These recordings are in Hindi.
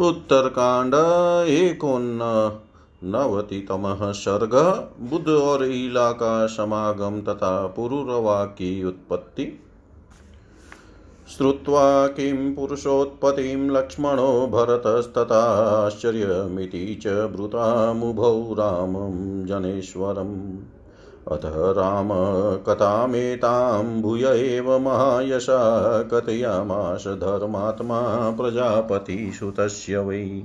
उत्तरकांड एकोन्न सर्ग बुद्ध और ईला का समागम तथा पुरुरवा की उत्पत्ति। श्रुत्वा किं पुरुषोत्पत्तिं लक्ष्मणो भरतस्तथाश्चर्यमिति च ब्रूतामुभौ रामं जनेश्वरम्। अथ रामकथामेतां भूय एव महायशा कथयामाश धर्मात्मा प्रजापतिसुतस्य वै।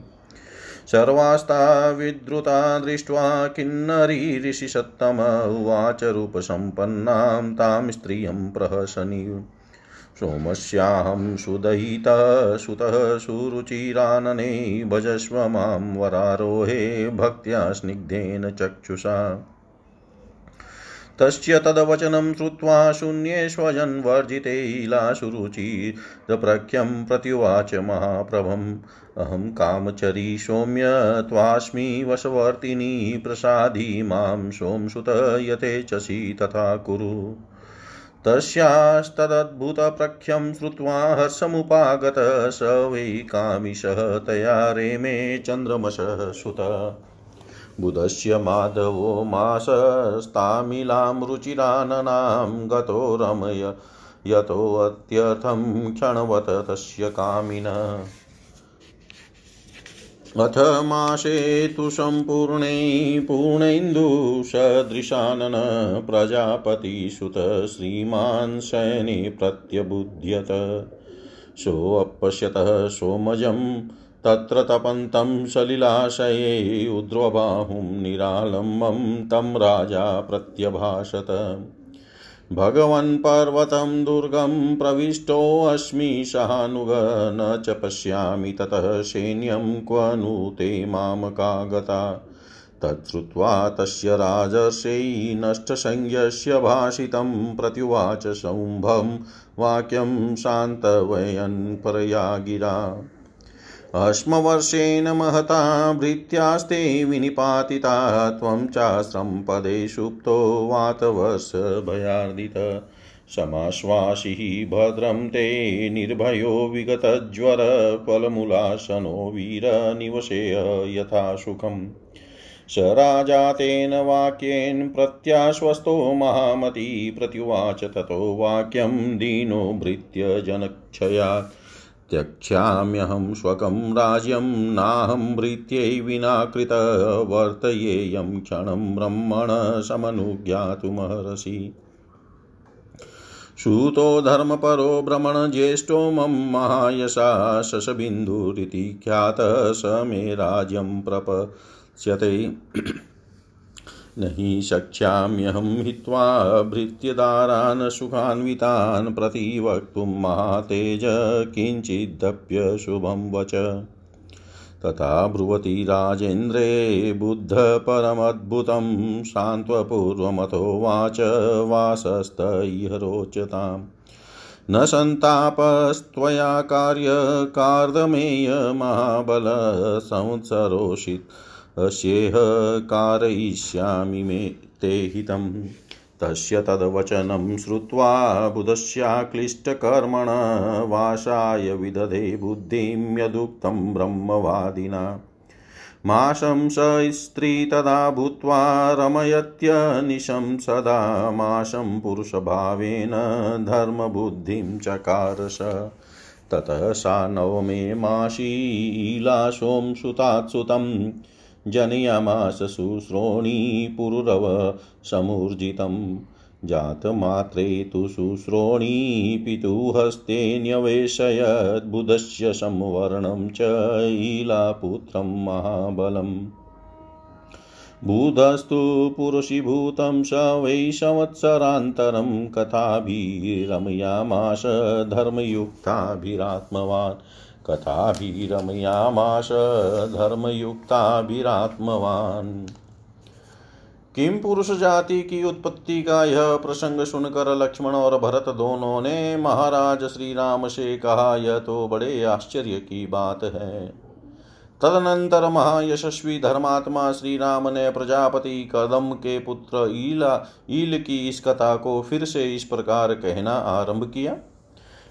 सर्वास्ता विद्रुता दृष्ट्वा किन्नरी ऋषिसत्तम उवाच रूपसम्पन्नां तां स्त्रियं प्रहसनि। सोमस्याहं सुदयितः सुतः सुरुचिरानने भजस्व माँ वरारोहे भक्त्या स्निग्धेन चक्षुषा। तस्य तद्वचनं श्रुत्वा शून्येष्वजन्वर्जिते इलाशुरुचिरप्रख्यं प्रत्युवाच महाप्रभम्। अहं कामचरी सौम्य त्वास्मि वशवर्तिनी प्रसादी माँ सोमसुत यथेच्छसि तथा कुरु। तस्यास्तदद्भुतप्रख्यं श्रुत्वा हर्षमुपागत स वै कामिशः तया रेमे चन्द्रमशः सुत। बुधस्य माधवो मासस्तामिलां रुचिराननां गतो रमय यतोऽत्यर्थं क्षणवत तस्य कामिन। अथ मासे तु सम्पूर्णे पूर्णेन्दुसदृशानन प्रजापतिसुत श्रीमान् शयने प्रत्यबुध्यत। सोऽपश्यतः सोमजं तत्र तपन्तं सलिलाशये उद्रबाहुं निरालम्बं तं राजा प्रत्यभाषत। भगवन् पर्वतं दुर्गं प्रविष्टोऽस्मि सहानुग न च पश्यामि ततः सैन्यं क्व नु ते मामका गता तच्छ्रुत्वा तस्य राजर्षै नष्टसंज्ञस्य भाषितं प्रत्युवाच सौम्भं वाक्यं शान्तवयन् परया गिरा अश्मवर्षेण महता भृत्यास्ते विनिपातिता, त्वं चास्रं पदे सुप्तो वातवर्षभयार्दित समाश्वासिः भद्रं ते निर्भयो विगतज्वर फलमूलासनो वीरनिवसेय यथा सुखम्। स राजा तेन वाक्येन प्रत्याश्वस्तो महामती, प्रत्युवाच ततो वाक्यं दीनो भृत्य जनक्षयात् त्यक्ष्याम्यहं स्वकं राज्यं नाहं भृत्यै विना कृत क्षणं ब्रह्मण समनुज्ञातुमर्हसि सूतो धर्मपरो भ्रमणज्येष्ठो मम महायशा शशबिन्दुरिति ख्यातः स मे राज्यं प्रपश्यते न हि शक्ष्याम्यहं हित्वा भृत्यदारान् सुखान्वितान् प्रतिवक्तुं महातेज किञ्चिदप्यशुभं वच। तथा ब्रुवति राजेन्द्रे बुद्धपरमद्भुतं सान्त्वपूर्वमतो वाच वासस्त इह रोचताम्। न सन्तापस्त्वया कार्यकार्दमेय महाबल संवत्सरोषित् अस्येह कारयिष्यामि मे ते हितम्। तस्य तद्वचनं श्रुत्वा बुधस्याक्लिष्टकर्मण वासाय विदधे बुद्धिं यदुक्तं ब्रह्मवादिना। माशं स स्त्री तदा भूत्वा रमयत्यनिशं सदा माशं पुरुषभावेन धर्मबुद्धिं चकारस ततः सा नवमे माशीलाशों सुतात्सुतम् जनयामास शुश्रोणी पुरुरव समुर्जितं। जातमात्रे तु शुश्रोणी पितुहस्ते न्यवेशयत् बुधस्य संवर्णं च ईलापुत्रं महाबलम्। बुधस्तु पुरुषीभूतं स वै संवत्सरान्तरं कथाभिरमयामाश धर्मयुक्ताभिरात्मवान्। कथाभिरमयामाश धर्मयुक्ताभिरात्मवान्। किम पुरुष जाति की उत्पत्ति का यह प्रसंग सुनकर लक्ष्मण और भरत दोनों ने, महाराज श्री राम से कहा यह तो बड़े आश्चर्य की बात है। तदनंतर महायशस्वी धर्मात्मा श्री राम ने प्रजापति कदम के पुत्र ईला, ईल की इस कथा को फिर से इस प्रकार कहना आरंभ किया।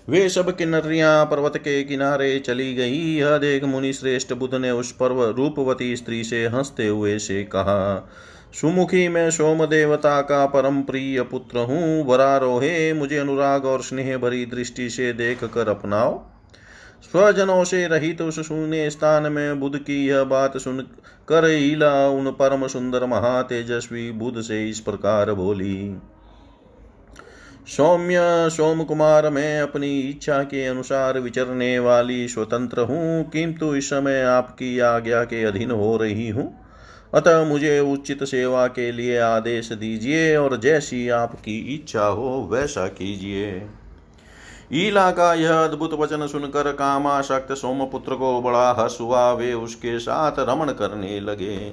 वे सब किन्नरियाँ पर्वत के किनारे चली गई। यह देख मुनि श्रेष्ठ बुद्ध ने उस पर्व रूपवती स्त्री से हँसते हुए से कहा, सुमुखी मैं सोम देवता का परम प्रिय पुत्र हूँ। वरारोहे, मुझे अनुराग और स्नेह भरी दृष्टि से देख कर अपनाओ। स्वजनों से रहित तो उस शून्य स्थान में बुद्ध की यह बात सुन कर ईला उन परम सुंदर महातेजस्वी बुद्ध से इस प्रकार बोली सौम्य सोम कुमार मैं अपनी इच्छा के अनुसार विचरने वाली स्वतंत्र हूँ। किंतु इस समय आपकी आज्ञा के अधीन हो रही हूँ। अतः मुझे उचित सेवा के लिए आदेश दीजिए और जैसी आपकी इच्छा हो वैसा कीजिए। ईला का यह अद्भुत वचन सुनकर कामाशक्त सोमपुत्र को बड़ा हर्ष हुआ। वे उसके साथ रमण करने लगे।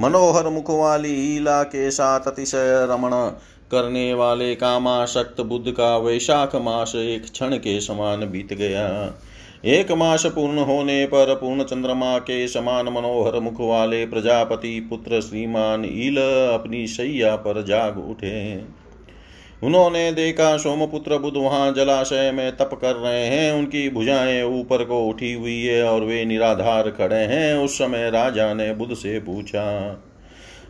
मनोहर मुख वाली ईला के साथ अतिशय रमण करने वाले कामाशक्त बुद्ध का वैशाख मास एक क्षण के समान बीत गया। एक मास पूर्ण होने पर पूर्ण चंद्रमा के समान मनोहर मुख वाले प्रजापति पुत्र श्रीमान ईल अपनी शैया पर जाग उठे। उन्होंने देखा, सोमपुत्र बुद्ध वहाँ जलाशय में तप कर रहे हैं। उनकी भुजाएँ ऊपर को उठी हुई है और वे निराधार खड़े हैं। उस समय राजा ने बुद्ध से पूछा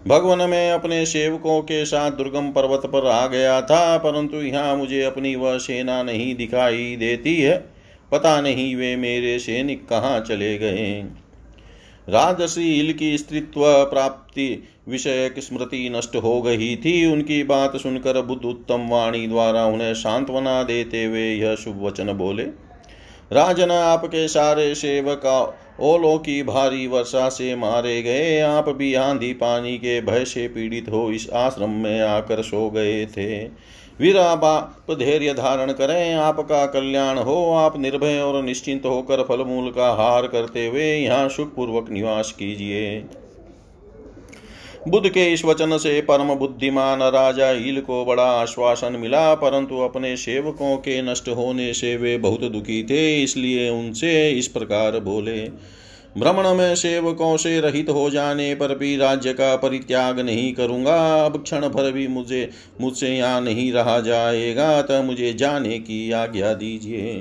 भगवान मैं अपने सेवकों के साथ दुर्गम पर्वत पर आ गया था, परंतु यहाँ मुझे अपनी वह सेना नहीं दिखाई देती है। पता नहीं वे मेरे सैनिक कहाँ चले गए। राजसी की स्त्रीत्व प्राप्ति विषय स्मृति नष्ट हो गई थी। उनकी बात सुनकर बुद्ध उत्तम वाणी द्वारा उन्हें सांत्वना देते हुए यह शुभ वचन बोले। राजन, आपके सारे सेवक ओलों की भारी वर्षा से मारे गए। आप भी आंधी पानी के भय से पीड़ित हो, इस आश्रम में आकर सो गए थे। वीरा बाप, धैर्य धारण करें, आपका कल्याण हो। आप निर्भय और निश्चिंत होकर फलमूल का हार करते हुए यहाँ सुखपूर्वक निवास कीजिए। बुद्ध के इस वचन से परम बुद्धिमान राजा ईल को बड़ा आश्वासन मिला, परंतु अपने सेवकों के नष्ट होने से वे बहुत दुखी थे, इसलिए उनसे इस प्रकार बोले, भ्रमण में सेवकों से रहित हो जाने पर भी राज्य का परित्याग नहीं करूँगा। अब क्षण भर भी मुझे, मुझसे यहाँ नहीं रहा जाएगा तब मुझे जाने की आज्ञा दीजिए।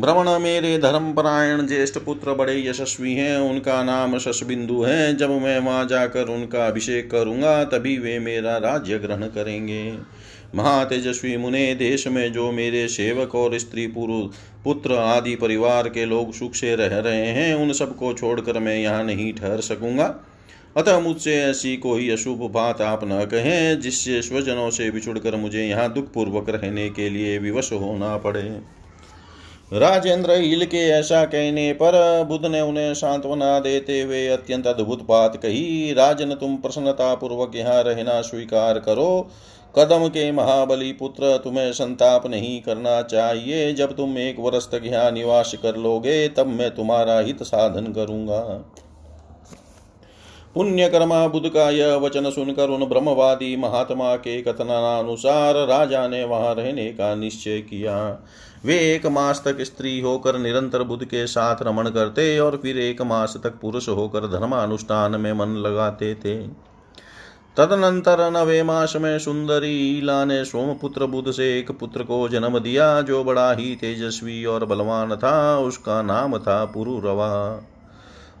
भ्रमण मेरे धर्मपरायण ज्येष्ठ पुत्र बड़े यशस्वी हैं, उनका नाम शशबिंदु है। जब मैं वहाँ जाकर उनका अभिषेक करूँगा, तभी वे मेरा राज्य ग्रहण करेंगे। महातेजस्वी मुने, देश में जो मेरे सेवक और स्त्री पुरुष पुत्र आदि परिवार के लोग सुख से रह रहे हैं, उन सबको छोड़कर मैं यहाँ नहीं ठहर सकूँगा। अतः मुझसे ऐसी कोई अशुभ बात आप न कहें, जिससे स्वजनों से बिछुड़कर मुझे यहाँ दुखपूर्वक रहने के लिए विवश होना पड़े। राजेंद्र हिल के ऐसा कहने पर बुद्ध ने उन्हें सांत्वना देते हुए अत्यंत अद्भुत बात कही, राजन तुम प्रसन्नता पूर्वक यहाँ रहना स्वीकार करो। कदम के महाबली पुत्र, तुम्हें संताप नहीं करना चाहिए। जब तुम एक वर्ष तक यहाँ निवास कर लोगे, तब मैं तुम्हारा हित साधन करूँगा। पुण्यकर्मा बुद्ध का यह वचन सुनकर उन ब्रह्मवादी महात्मा के कथनानुसार राजा ने वहाँ रहने का निश्चय किया। वे एक मास तक स्त्री होकर निरंतर बुद्ध के साथ रमण करते और फिर एक मास तक पुरुष होकर धर्मानुष्ठान में मन लगाते थे। तदनंतर नवे मास में सुंदरी ईला ने सोमपुत्र बुद्ध से एक पुत्र को जन्म दिया, जो बड़ा ही तेजस्वी और बलवान था। उसका नाम था पुरुरवा।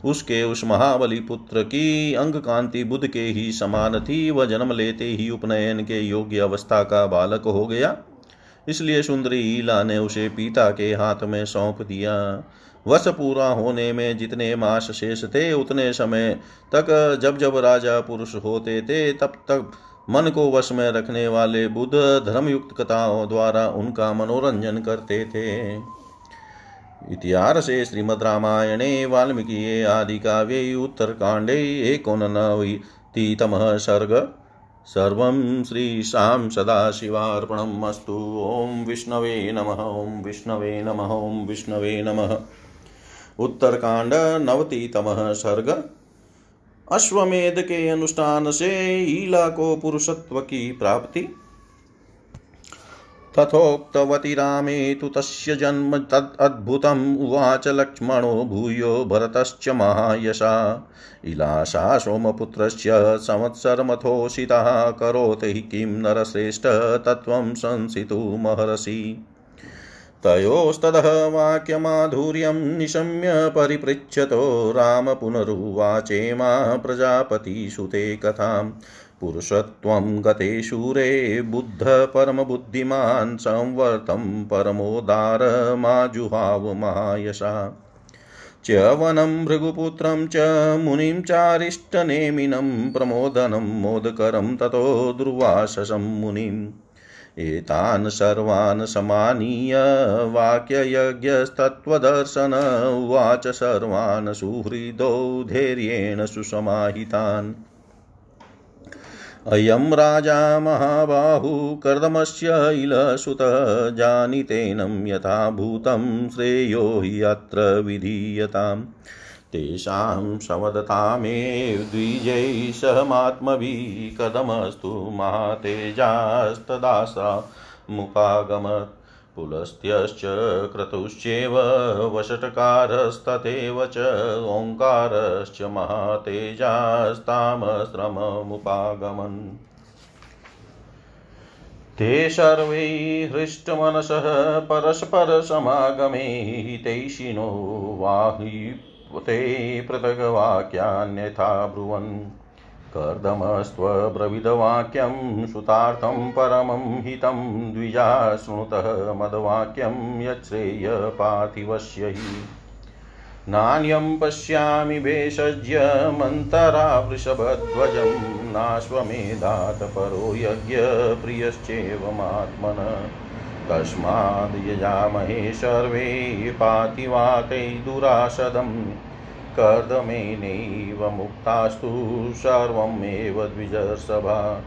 उसके उस महाबली पुत्र की अंग कांति बुद्ध के ही समान थी। वह जन्म लेते ही उपनयन के योग्य अवस्था का बालक हो गया। इसलिए सुंदरी ईला ने उसे पिता के हाथ में सौंप दिया। वर्ष पूरा होने में जितने मास शेष थे, उतने समय तक जब जब राजा पुरुष होते थे, तब तक मन को वश में रखने वाले बुद्ध धर्मयुक्त कथाओं द्वारा उनका मनोरंजन करते थे। इतिहासे श्रीमद्रामायणे वाल्मीकिये आदिकाव्ये उत्तरकाण्डे एकोननवतितमः सर्ग सर्वं श्रीशां सदाशिवार्पणम् अस्तु। ॐ विष्णवे नमः, ॐ विष्णवे नमः, ॐ विष्णवे नमः। उत्तरकांड नवतितमः सर्ग। अश्वमेध के अनुष्ठान से ईला को पुरुषत्व की प्राप्ति। तथोक्तवती रामे तु तस्य जन्म तदद्भुतम् उवाच लक्ष्मणो भूयो भरतश्च महायशा। इलासा सोमपुत्रस्य संवत्सरमथोषितः। करोति किं नरश्रेष्ठ तत्त्वं संसितुमहर्षि तयोस्ततः वाक्यमाधुर्यं निशम्य परिपृच्छतो। राम पुनरुवाचेमा प्रजापतिसुते कथाम्। पुरुषत्वं गते शूरे बुद्ध परमबुद्धिमान् संवर्तं परमोदारमाजुहाव महायशा च्यवनं भृगुपुत्रं च मुनिं चारिष्टनेमिनं प्रमोदनं मोदकरं ततो दुर्वाससं मुनिम् एतान् सर्वान् समानीय वाक्ययज्ञस्तत्त्वदर्शन उवाच सर्वान् सुहृदो धैर्येण सुसमाहितान्। अयं राजा महाबाहु कर्दमस्य इलसुतः जानितेनं यथा भूतं श्रेयो हि अत्र विधीयताम्। तेषां समदतामेव द्विजैः सहमात्मभिः कदमस्तु महातेजास्तदासा। मुखागमत् पुलस्त्यश्च क्रतुश्चेव वषट्कारस्तथैव च ओङ्कारश्च महातेजास्तामश्रममुपागमन्। ते सर्वे हृष्टमनसः परस्परसमागमे हितैषिणो वाहि ते पृथग्वाक्यान्यथा ब्रुवन्। कर्दमस्त्वब्रविदवाक्यं सुतार्थं परमं हितं द्विजा शृणुतः मद्वाक्यं यच्छ्रेय पार्थिवस्य हि। नान्यं पश्यामि भेषज्य मन्तरा वृषभध्वजं नाश्वमेधात् परो यज्ञप्रियश्चेवमात्मन तस्माद् यजामहे सर्वे पातिवातै दुरासदम् कर्दमेनैव मुक्तास्तु सर्वमेव द्विजसभा।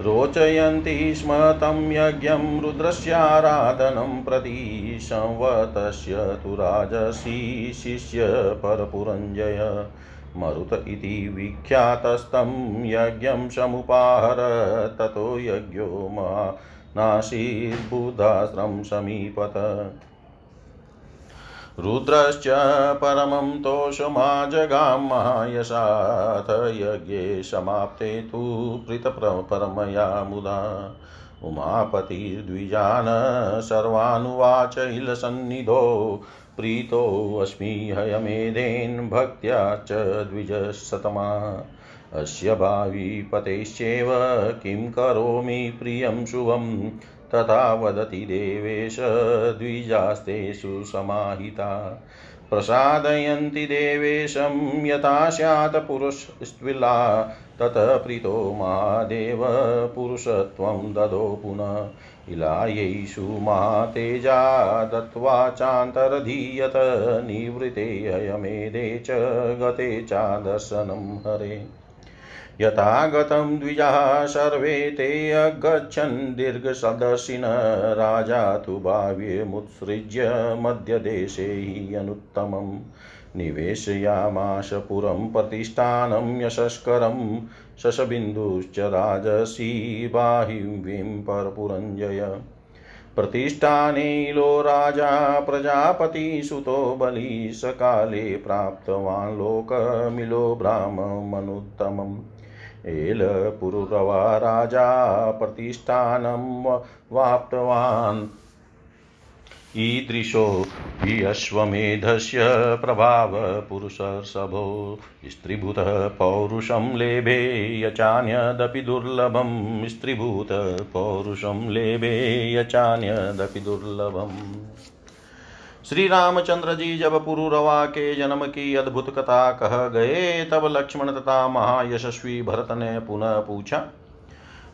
रोचयन्ति स्म तं यज्ञं रुद्रस्याराधनं प्रति संवतस्य तु राजसी शिष्य परपुरञ्जय। मरुत इति विख्यातस्तं यज्ञं समुपाहर, ततो यज्ञो नासीर्बुधाश्रम समीपत। रुद्रश्च परमं तोषमाजगामायशाथ यज्ञे समाप्ते तु पृतपरमया मुदा। उमापतिर्द्विजान सर्वानुवाच इलसन्निधो प्रीतोऽस्मि हयमेधेन भक्त्या च द्विजशतमा। अस्य भाविपतेश्चैव किं करोमि प्रियं शुभं तथा वदति देवेश द्विजास्तेषु समाहिता। प्रसादयन्ति देवेशं यथा स्यात् पुरुषस्त्विला, ततः प्रीतो महादेव पुरुषत्वं ददो पुनः। इलायैषु महातेजा दत्त्वा चान्तरधीयत, निवृते हयमेधे च गते चादर्शनं हरे। यथा गतं द्विजाः सर्वे ते अगच्छन् दीर्घसदर्शिन राजा तु भाव्यमुत्सृज्य मध्यदेशे हि अनुत्तमम् निवेशयामाश पुरं प्रतिष्ठानं यशस्करं। शशबिन्दुश्च राजसी बाहिवीं परपुरञ्जय। प्रतिष्ठानेलो राजा प्रजापतिसुतो बलि सकाले प्राप्तवान् लोकमिलो ब्राह्ममनुत्तमम् एलपुरुरवा राजा प्रतिष्ठानं वाप्तवान्। ईदृशो हि अश्वमेधस्य प्रभावपुरुषर्षभो स्त्रीभूतः पौरुषं लेभे यचान्यदपि दुर्लभं। स्त्रीभूतपौरुषं लेभे यचान्यदपि दुर्लभम्। श्री रामचंद्र जी जब पुरुरवा के जन्म की अद्भुत कथा कह गए, तब लक्ष्मण तथा महायशस्वी भरत ने पुनः पूछा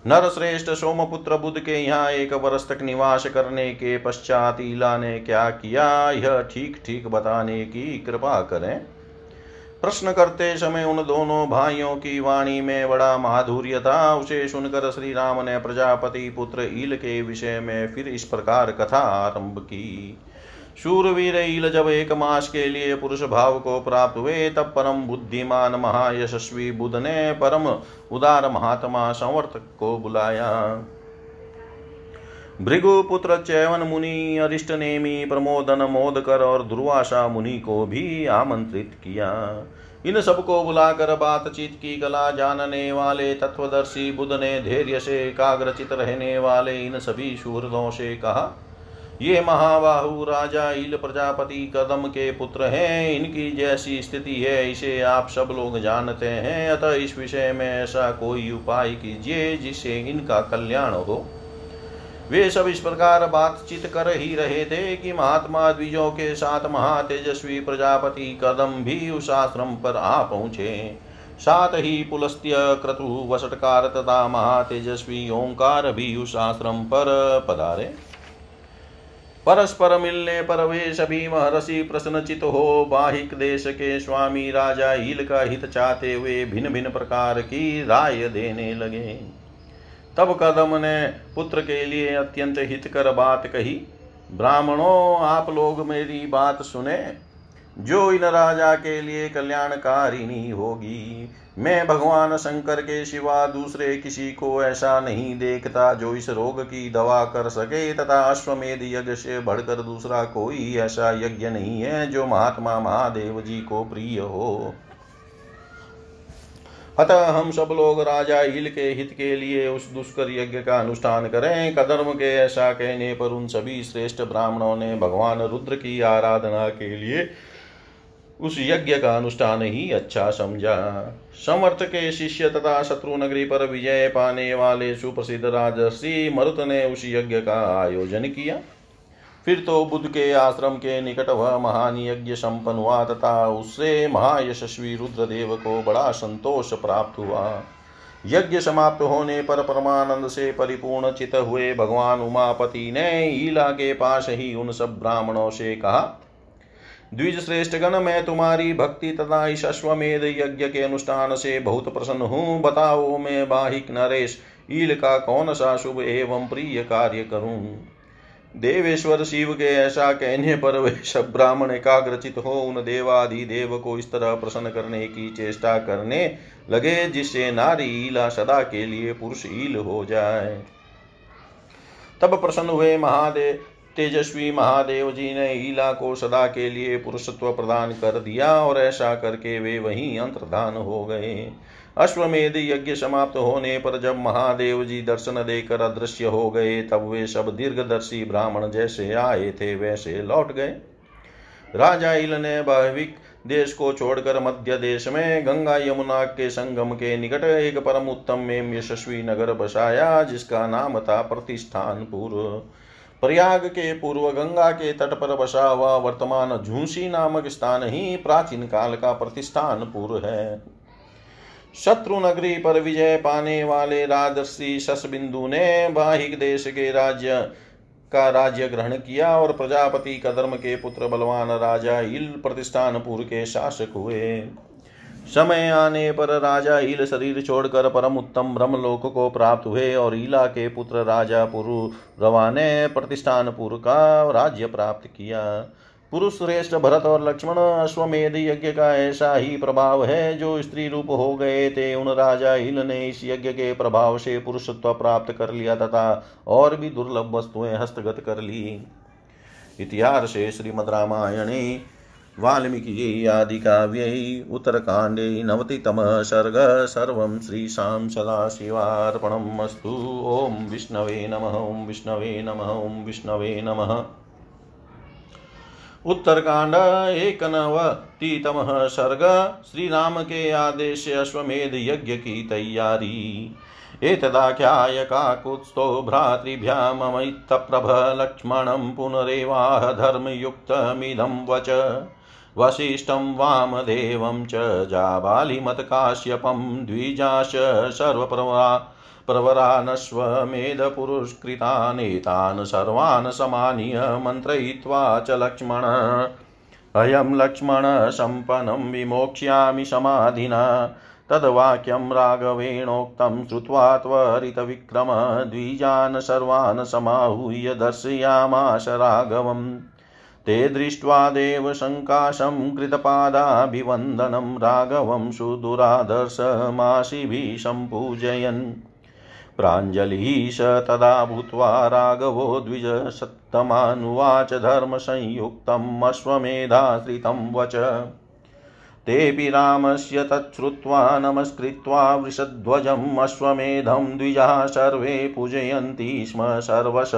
नर श्रेष्ठ सोमपुत्र बुद्ध के यहाँ एक वर्ष तक निवास करने के पश्चात ईला ने क्या किया? यह ठीक ठीक बताने की कृपा करें। प्रश्न करते समय उन दोनों भाइयों की वाणी में बड़ा माधुर्य था। उसे सुनकर श्री राम ने प्रजापति पुत्र ईल के विषय में फिर इस प्रकार कथा आरंभ की। शूरवीर ईल जब एक मास के लिए पुरुष भाव को प्राप्त हुए, तब परम बुद्धिमान महायशस्वी बुद्ध ने परम उदार महात्मा संवर्तक को बुलाया। भृगु पुत्र चैवन मुनि, अरिष्ट नेमी, प्रमोदन, मोदकर और दुर्वासा मुनि को भी आमंत्रित किया। इन सबको बुलाकर बातचीत की कला जानने वाले, तत्वदर्शी बुद्ध ने धैर्य से एकाग्रचित रहने वाले इन सभी शूरदों से कहा ये महाबाहु राजा इल प्रजापति कदम के पुत्र हैं। इनकी जैसी स्थिति है, इसे आप सब लोग जानते हैं। अतः इस विषय में ऐसा कोई उपाय कीजिए जिससे इनका कल्याण हो। वे सब इस प्रकार बातचीत कर ही रहे थे कि महात्मा द्विजों के साथ महातेजस्वी प्रजापति कदम भी उस आश्रम पर आ पहुँचे। साथ ही पुलस्त्य, क्रतु, वसटकार तथा महातेजस्वी ओंकार भी उस आश्रम पर पधारे। परस्पर मिलने पर वे सभी महर्षि प्रश्नचित हो, बाहिक देश के स्वामी राजा हिल का हित चाहते हुए भिन्न भिन्न प्रकार की राय देने लगे। तब कदम ने पुत्र के लिए अत्यंत हितकर बात कही, ब्राह्मणों, आप लोग मेरी बात सुने। जो इन राजा के लिए कल्याणकारिणी होगी। मैं भगवान शंकर के सिवा दूसरे किसी को ऐसा नहीं देखता जो इस रोग की दवा कर सके तथा अश्वमेध यज्ञ से बढ़कर दूसरा कोई ऐसा यज्ञ नहीं है जो महात्मा महादेव जी को प्रिय हो। अतः हम सब लोग राजा हिल के हित के लिए उस दुष्कर यज्ञ का अनुष्ठान करें। कदर्म के ऐसा कहने पर उन सभी श्रेष्ठ ब्राह्मणों ने भगवान रुद्र की आराधना के लिए उस यज्ञ का अनुष्ठान ही अच्छा समझा। समर्थ के शिष्य तथा शत्रु नगरी पर विजय पाने वाले सुप्रसिद्ध राजर्षि मरुत ने उस यज्ञ का आयोजन किया। फिर तो बुद्ध के आश्रम के निकट वह महान यज्ञ संपन्न हुआ तथा उससे महायशस्वी रुद्रदेव को बड़ा संतोष प्राप्त हुआ। यज्ञ समाप्त होने पर परमानंद से परिपूर्ण चित हुए भगवान उमापति ने ईला के पास ही उन सब ब्राह्मणों से कहा द्विज श्रेष्ठ गण मैं तुम्हारी भक्ति तथा इस अश्वमेध यज्ञ के अनुष्ठान से बहुत प्रसन्न हूँ। बताओ मैं बाहिक नरेश, ईल का कौन सा शुभ एवं प्रिय कार्य करूँ? देवेश्वर शिव के ऐसा कहने पर वे सब ब्राह्मण एकाग्रचित हो उन देवादि देव को इस तरह प्रसन्न करने की चेष्टा करने लगे जिससे नारी ईला सदा के लिए पुरुष ईल हो जाए। तब प्रसन्न हुए महादेव तेजस्वी महादेव जी ने ईला को सदा के लिए पुरुषत्व प्रदान कर दिया और ऐसा करके वे वहीं अंतर्धान हो गए। अश्वमेध यज्ञ समाप्त होने पर जब महादेव जी दर्शन देकर अदृश्य हो गए, तब वे सब दीर्घदर्शी ब्राह्मण जैसे आए थे, वैसे लौट गए। राजा इल ने भाविक देश को छोड़कर मध्य देश में गंगा यमुना के संगम के निकट एक परम उत्तम में यशस्वी नगर बसाया, जिसका नाम था प्रतिष्ठानपुर। प्रयाग के पूर्व गंगा के तट पर बसा हुआ वर्तमान झूसी नामक स्थान ही प्राचीन काल का प्रतिष्ठान पूर्व है। शत्रु नगरी पर विजय पाने वाले राजर्षि शशबिंदु ने बाहिक देश के राज्य का राज्य ग्रहण किया और प्रजापति कदर्म के पुत्र बलवान राजा इल प्रतिष्ठानपुर के शासक हुए। समय आने पर राजा ईल शरीर छोड़कर परम उत्तम ब्रह्मलोक को प्राप्त हुए और ईला के पुत्र राजा पुरु रवा ने प्रतिष्ठानपुर का राज्य प्राप्त किया। पुरुष श्रेष्ठ भरत और लक्ष्मण अश्वमेध यज्ञ का ऐसा ही प्रभाव है जो स्त्री रूप हो गए थे। उन राजा हिल ने इस यज्ञ के प्रभाव से पुरुषत्व प्राप्त कर लिया तथा और भी दुर्लभ वस्तुएँ हस्तगत कर ली। इतिहास श्रीमद रामायणे वाल्मीकि आदिकाव्यै उत्तरकाण्डे नवतितमः सर्ग सर्वं श्रीशां सदाशिवार्पणम् अस्तु ॐ विष्णवे नमः, ॐ विष्णवे नमः, ॐ विष्णवे नमः। उत्तरकांड एक नवतितमः सर्ग श्री राम के आदेश अश्वमेध यज्ञ की तैयारी। एतदाख्याय काकुत्स्थो भ्रातृभ्याममैत्तप्रभ लक्ष्मणं पुनरेवाह धर्मयुक्तमिदं वच। वसिष्ठं वामदेवं च जाबालिमत्काश्यपं द्विजाश सर्वप्रवरा प्रवरानश्वमेधपुरुष्कृतानेतान् सर्वान् समानीय मन्त्रयित्वा च लक्ष्मण। अयं लक्ष्मणसम्पन्नं विमोक्ष्यामि समाधिना। तद्वाक्यं राघवेणोक्तं श्रुत्वा त्वरितविक्रम द्विजान् सर्वान् समाहूय दर्शयामाश राघवम्। ते दृष्ट्वा देवसङ्काशं कृतपादाभिवन्दनं राघवं सुदुरादर्शमाशिभिः सम्पूजयन् प्राञ्जलिः स तदा भूत्वा राघवो द्विजसत्तमानुवाच धर्मसंयुक्तम् अश्वमेधाश्रितं वच। तेऽपि रामस्य तच्छ्रुत्वा नमस्कृत्वा वृषध्वजम् अश्वमेधं द्विजाः सर्वे पूजयन्ति स्म सर्वश।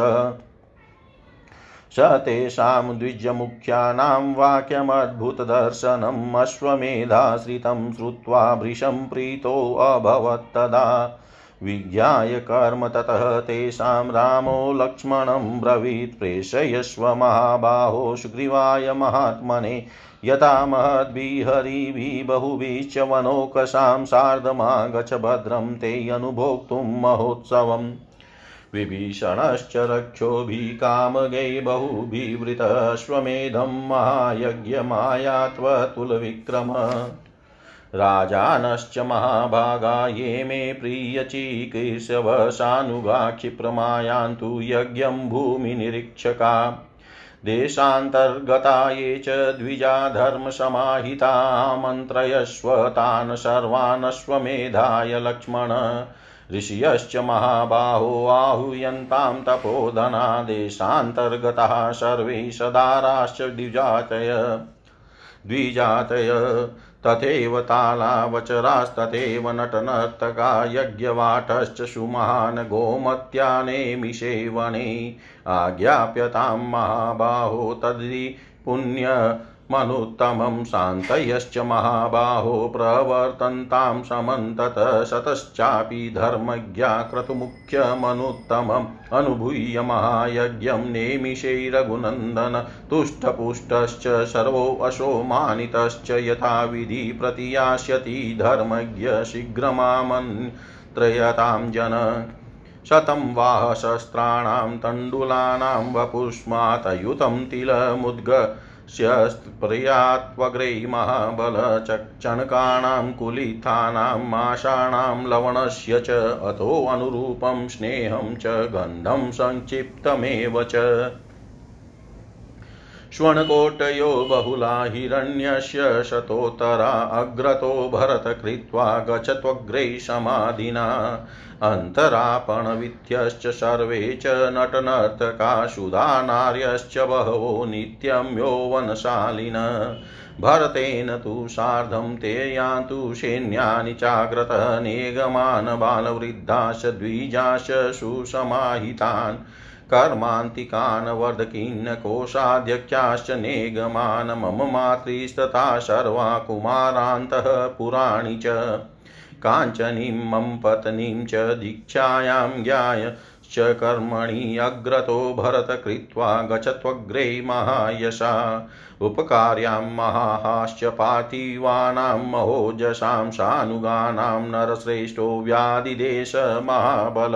स तेषां द्विजमुख्यानां वाक्यमद्भुतदर्शनम् अश्वमेधाश्रितं श्रुत्वा भृशं प्रीतोऽभवत्तदा विज्ञाय कर्म ततः तेषां रामो लक्ष्मणं ब्रवीत्, प्रेषयस्व महाबाहो सुग्रीवाय महात्मने। यथा महद्भिहरिभिः बहुभिश्च वनौकसां सार्धमागच्छ भद्रं ते अनुभोक्तुं महोत्सवम्। विभीषणश्च रक्षोभिः कामगै बहुभिवृतश्वमेधं महायज्ञमायात्वतुलविक्रम। राजानश्च महाभागा ये मे प्रियचिकीर्षवशानुगा क्षिप्रमायान्तु यज्ञं भूमिनिरीक्षका। देशान्तर्गता ये च द्विजा धर्मसमाहिता मन्त्रयस्व तान् सर्वानश्वमेधाय लक्ष्मण। ऋषयश्च महाबाहो आहूयन्तां तपोधना देशान्तर्गताः सर्वे सदाराश्च द्विजातय। द्विजातय। तथैव तालावचरास्तथैव नटनर्तका यज्ञवाटश्च सुमहान् गोमत्यानेमिषे वने आज्ञाप्यतां महाबाहो तद्धि पुण्य मनुत्तमं शान्तयश्च महाबाहो प्रवर्तन्तां समन्तत शतश्चापि धर्मज्ञा क्रतुमुख्यमनुत्तमम् अनुभूय महायज्ञं नेमिषैरघुनन्दन तुष्टपुष्टश्च सर्वोऽशो मानितश्च यथाविधि प्रतियास्यति धर्मज्ञ शीघ्रमामन्त्रयतां जन। शतं वाहशस्त्राणां तण्डुलानां वपुष्मातयुतं तिलमुद्ग स्यस्त्पर्यात्वग्रै महाबलचक्षणकाणां कुलिथानां माषाणां लवणस्य च अथोऽनुरूपं स्नेहं च गन्धं संक्षिप्तमेव च श्वणकोटयो बहुला हिरण्यस्य शतोत्तरा अग्रतो भरत कृत्वा गच्छत्वग्रै समाधिना अन्तरापणवित्यश्च सर्वे च नटनर्तका सुधानार्यश्च बहवो नित्यं यौवनशालिन। भरतेन तु सार्धं ते यान्तु सैन्यानि चाग्रतनेगमान् बालवृद्धाश्च द्विजाश्च सुसमाहितान्। कर्मान्तिकान् वर्धकीन् नेगमान् मम मातृस्तथा सर्वा कुमारान्तः पुराणि च। काञ्चनीं मम पत्नीं च दीक्षायां ज्ञाय च कर्मणि अग्रतो भरत कृत्वा गच्छत्वग्रे महायशा। उपकार्यां महाहाश्च पार्थिवानां महोजसां सानुगानां नरश्रेष्ठो व्याधिदेश महाबल।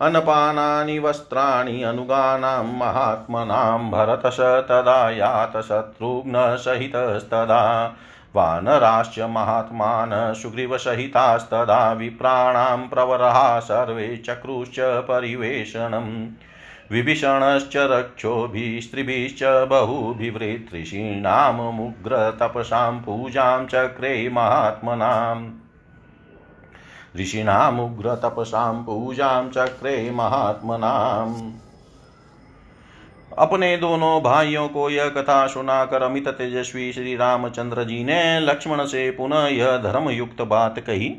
अनपानानि वस्त्राणि अनुगानां महात्मनां भरतश तदा यात शत्रुघ्नसहितस्तदा वानराश्च महात्मान् सुग्रीवसहितास्तदा, विप्राणां प्रवरः सर्वे चक्रुश्च परिवेषणम्। विभीषणश्च रक्षोभिः स्त्रिभिश्च बहुभिवृतृषीणामुग्रतपसां पूजां चक्रे महात्मनाम्। ऋषीणामुग्रतपसां पूजां चक्रे महात्मनाम्। अपने दोनों भाइयों को यह कथा सुनाकर अमित तेजस्वी श्री रामचंद्र जी ने लक्ष्मण से पुनः यह धर्म युक्त बात कही।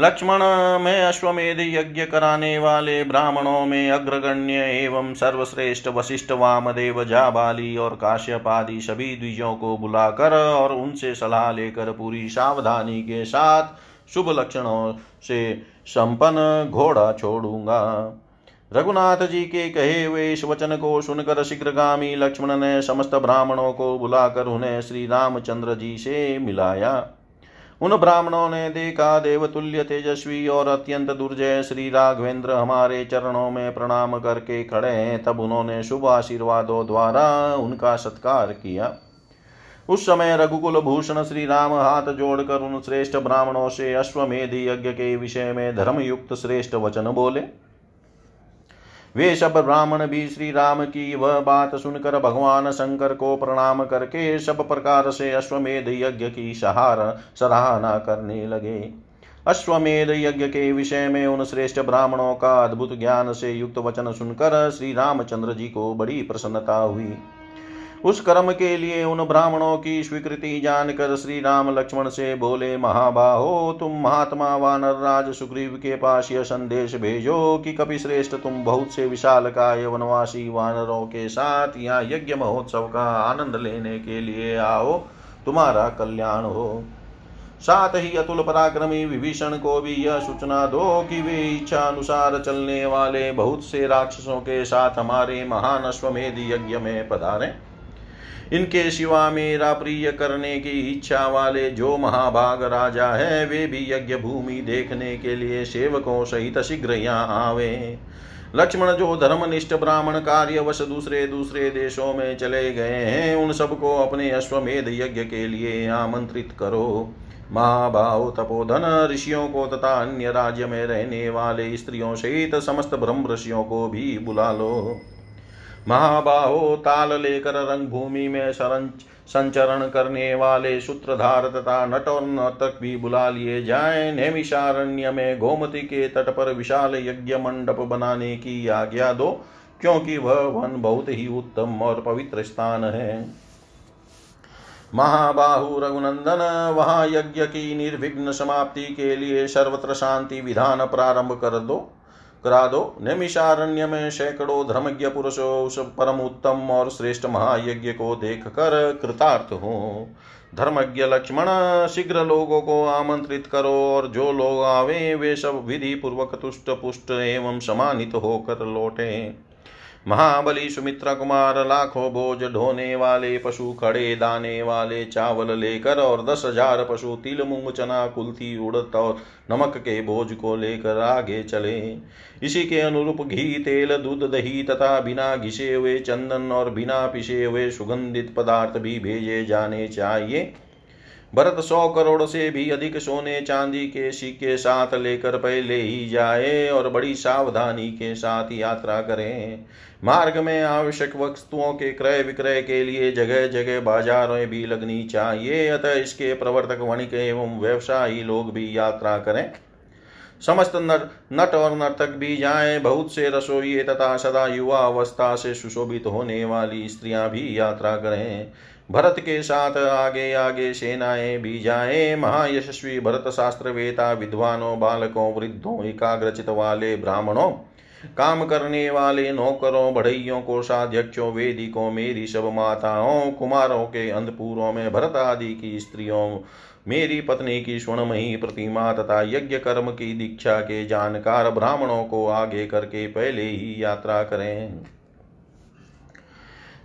लक्ष्मण में अश्वमेध यज्ञ कराने वाले ब्राह्मणों में अग्रगण्य एवं सर्वश्रेष्ठ वशिष्ठ वामदेव, जाबाली और काश्यप आदि सभी द्विजों को बुलाकर और उनसे सलाह लेकर पूरी सावधानी के साथ शुभ लक्षणों से संपन्न घोड़ा छोड़ूँगा। रघुनाथ जी के कहे हुए इस वचन को सुनकर शीघ्रगामी लक्ष्मण ने समस्त ब्राह्मणों को बुलाकर उन्हें श्री रामचंद्र जी से मिलाया। उन ब्राह्मणों ने देखा देवतुल्य तेजस्वी और अत्यंत दुर्जय श्री राघवेंद्र हमारे चरणों में प्रणाम करके खड़े हैं। तब उन्होंने शुभ आशीर्वादों द्वारा उनका सत्कार किया। उस समय रघुकुल भूषण श्री राम हाथ जोड़कर उन श्रेष्ठ ब्राह्मणों से अश्वमेध यज्ञ के विषय में धर्मयुक्त श्रेष्ठ वचन बोले। वे सब ब्राह्मण भी श्री राम की वह बात सुनकर भगवान शंकर को प्रणाम करके सब प्रकार से अश्वमेध यज्ञ की सहार सराहना करने लगे। अश्वमेध यज्ञ के विषय में उन श्रेष्ठ ब्राह्मणों का अद्भुत ज्ञान से युक्त वचन सुनकर श्री रामचंद्र जी को बड़ी प्रसन्नता हुई। उस कर्म के लिए उन ब्राह्मणों की स्वीकृति जानकर श्री राम लक्ष्मण से बोले, महाबाहो, तुम महात्मा वानर राज सुग्रीव के पास यह संदेश भेजो कि कपि श्रेष्ठ तुम बहुत से विशाल काय वनवासी वानरों के साथ यहाँ यज्ञ महोत्सव का आनंद लेने के लिए आओ, तुम्हारा कल्याण हो। साथ ही अतुल पराक्रमी विभीषण को भी यह सूचना दो कि वे इच्छा अनुसार चलने वाले बहुत से राक्षसों के साथ हमारे महान अश्वमेध यज्ञ में पधारें। इनके सिवा मेरा प्रिय करने की इच्छा वाले जो महाभाग राजा है, वे भी यज्ञ भूमि देखने के लिए सेवकों सहित शीघ्र यहाँ आवे। लक्ष्मण जो धर्मनिष्ठ ब्राह्मण कार्यवश दूसरे दूसरे देशों में चले गए हैं, उन सबको अपने अश्वमेध यज्ञ के लिए आमंत्रित करो। महाभाव, तपोधन, ऋषियों को तथा अन्य राज्य में रहने वाले स्त्रियों सहित समस्त ब्रह्म ऋषियों को भी बुला लो। महाबाहो ताल लेकर रंग भूमि में सरंच संचरण करने वाले सूत्रधार तथा नट और नर्तक भी बुला लिए जाए। नैमिषारण्य में गोमती के तट पर विशाल यज्ञ मंडप बनाने की आज्ञा दो, क्योंकि वह वन बहुत ही उत्तम और पवित्र स्थान है। महाबाहु रघुनंदन, वहाँ यज्ञ की निर्विघ्न समाप्ति के लिए सर्वत्र शांति विधान प्रारंभ कर दो। करा दो नैमिषारण्य में सैकड़ों धर्मज्ञ पुरुषों उस परम उत्तम और श्रेष्ठ महायज्ञ को देख कर कृतार्थ हो। धर्मज्ञ लक्ष्मण, शीघ्र लोगों को आमंत्रित करो और जो लोग आवे, वे सब विधि पूर्वक तुष्ट पुष्ट एवं सम्मानित होकर लौटे। महाबली सुमित्रा कुमार, लाखों बोझ ढोने वाले पशु, खड़े दाने वाले चावल लेकर और दस हज़ार पशु, तिल, मूंग, चना, कुल्थी, उड़द और नमक के बोझ को लेकर आगे चले। इसी के अनुरूप घी, तेल, दूध, दही तथा बिना घिसे हुए चंदन और बिना पिसे हुए सुगंधित पदार्थ भी भेजे जाने चाहिए। भरत सौ करोड़ से भी अधिक सोने चांदी के सिक्के साथ लेकर पहले ही जाए और बड़ी सावधानी के साथ यात्रा करें। मार्ग में आवश्यक वस्तुओं के क्रय विक्रय के लिए जगह जगह बाजारें भी लगनी चाहिए। अतः इसके प्रवर्तक, वणिक एवं व्यवसायी लोग भी यात्रा करें। समस्त नट नट और नर्तक भी जाएँ। बहुत से रसोई तथा सदा युवा अवस्था से सुशोभित होने वाली स्त्रियाँ भी यात्रा करें। भरत के साथ आगे आगे सेनाएँ भी जाए। महायशस्वी भरत शास्त्र वेता विद्वानों, बालकों, वृद्धों, एकाग्रचित वाले ब्राह्मणों, काम करने वाले नौकरों, बढ़इयों, कोषाध्यक्षों, वेदिकों, मेरी सब माताओं, कुमारों के अंधपुरों में भरत आदि की स्त्रियों, मेरी पत्नी की स्वर्णमयी प्रतिमा तथा यज्ञ कर्म की दीक्षा के जानकार ब्राह्मणों को आगे करके पहले ही यात्रा करें।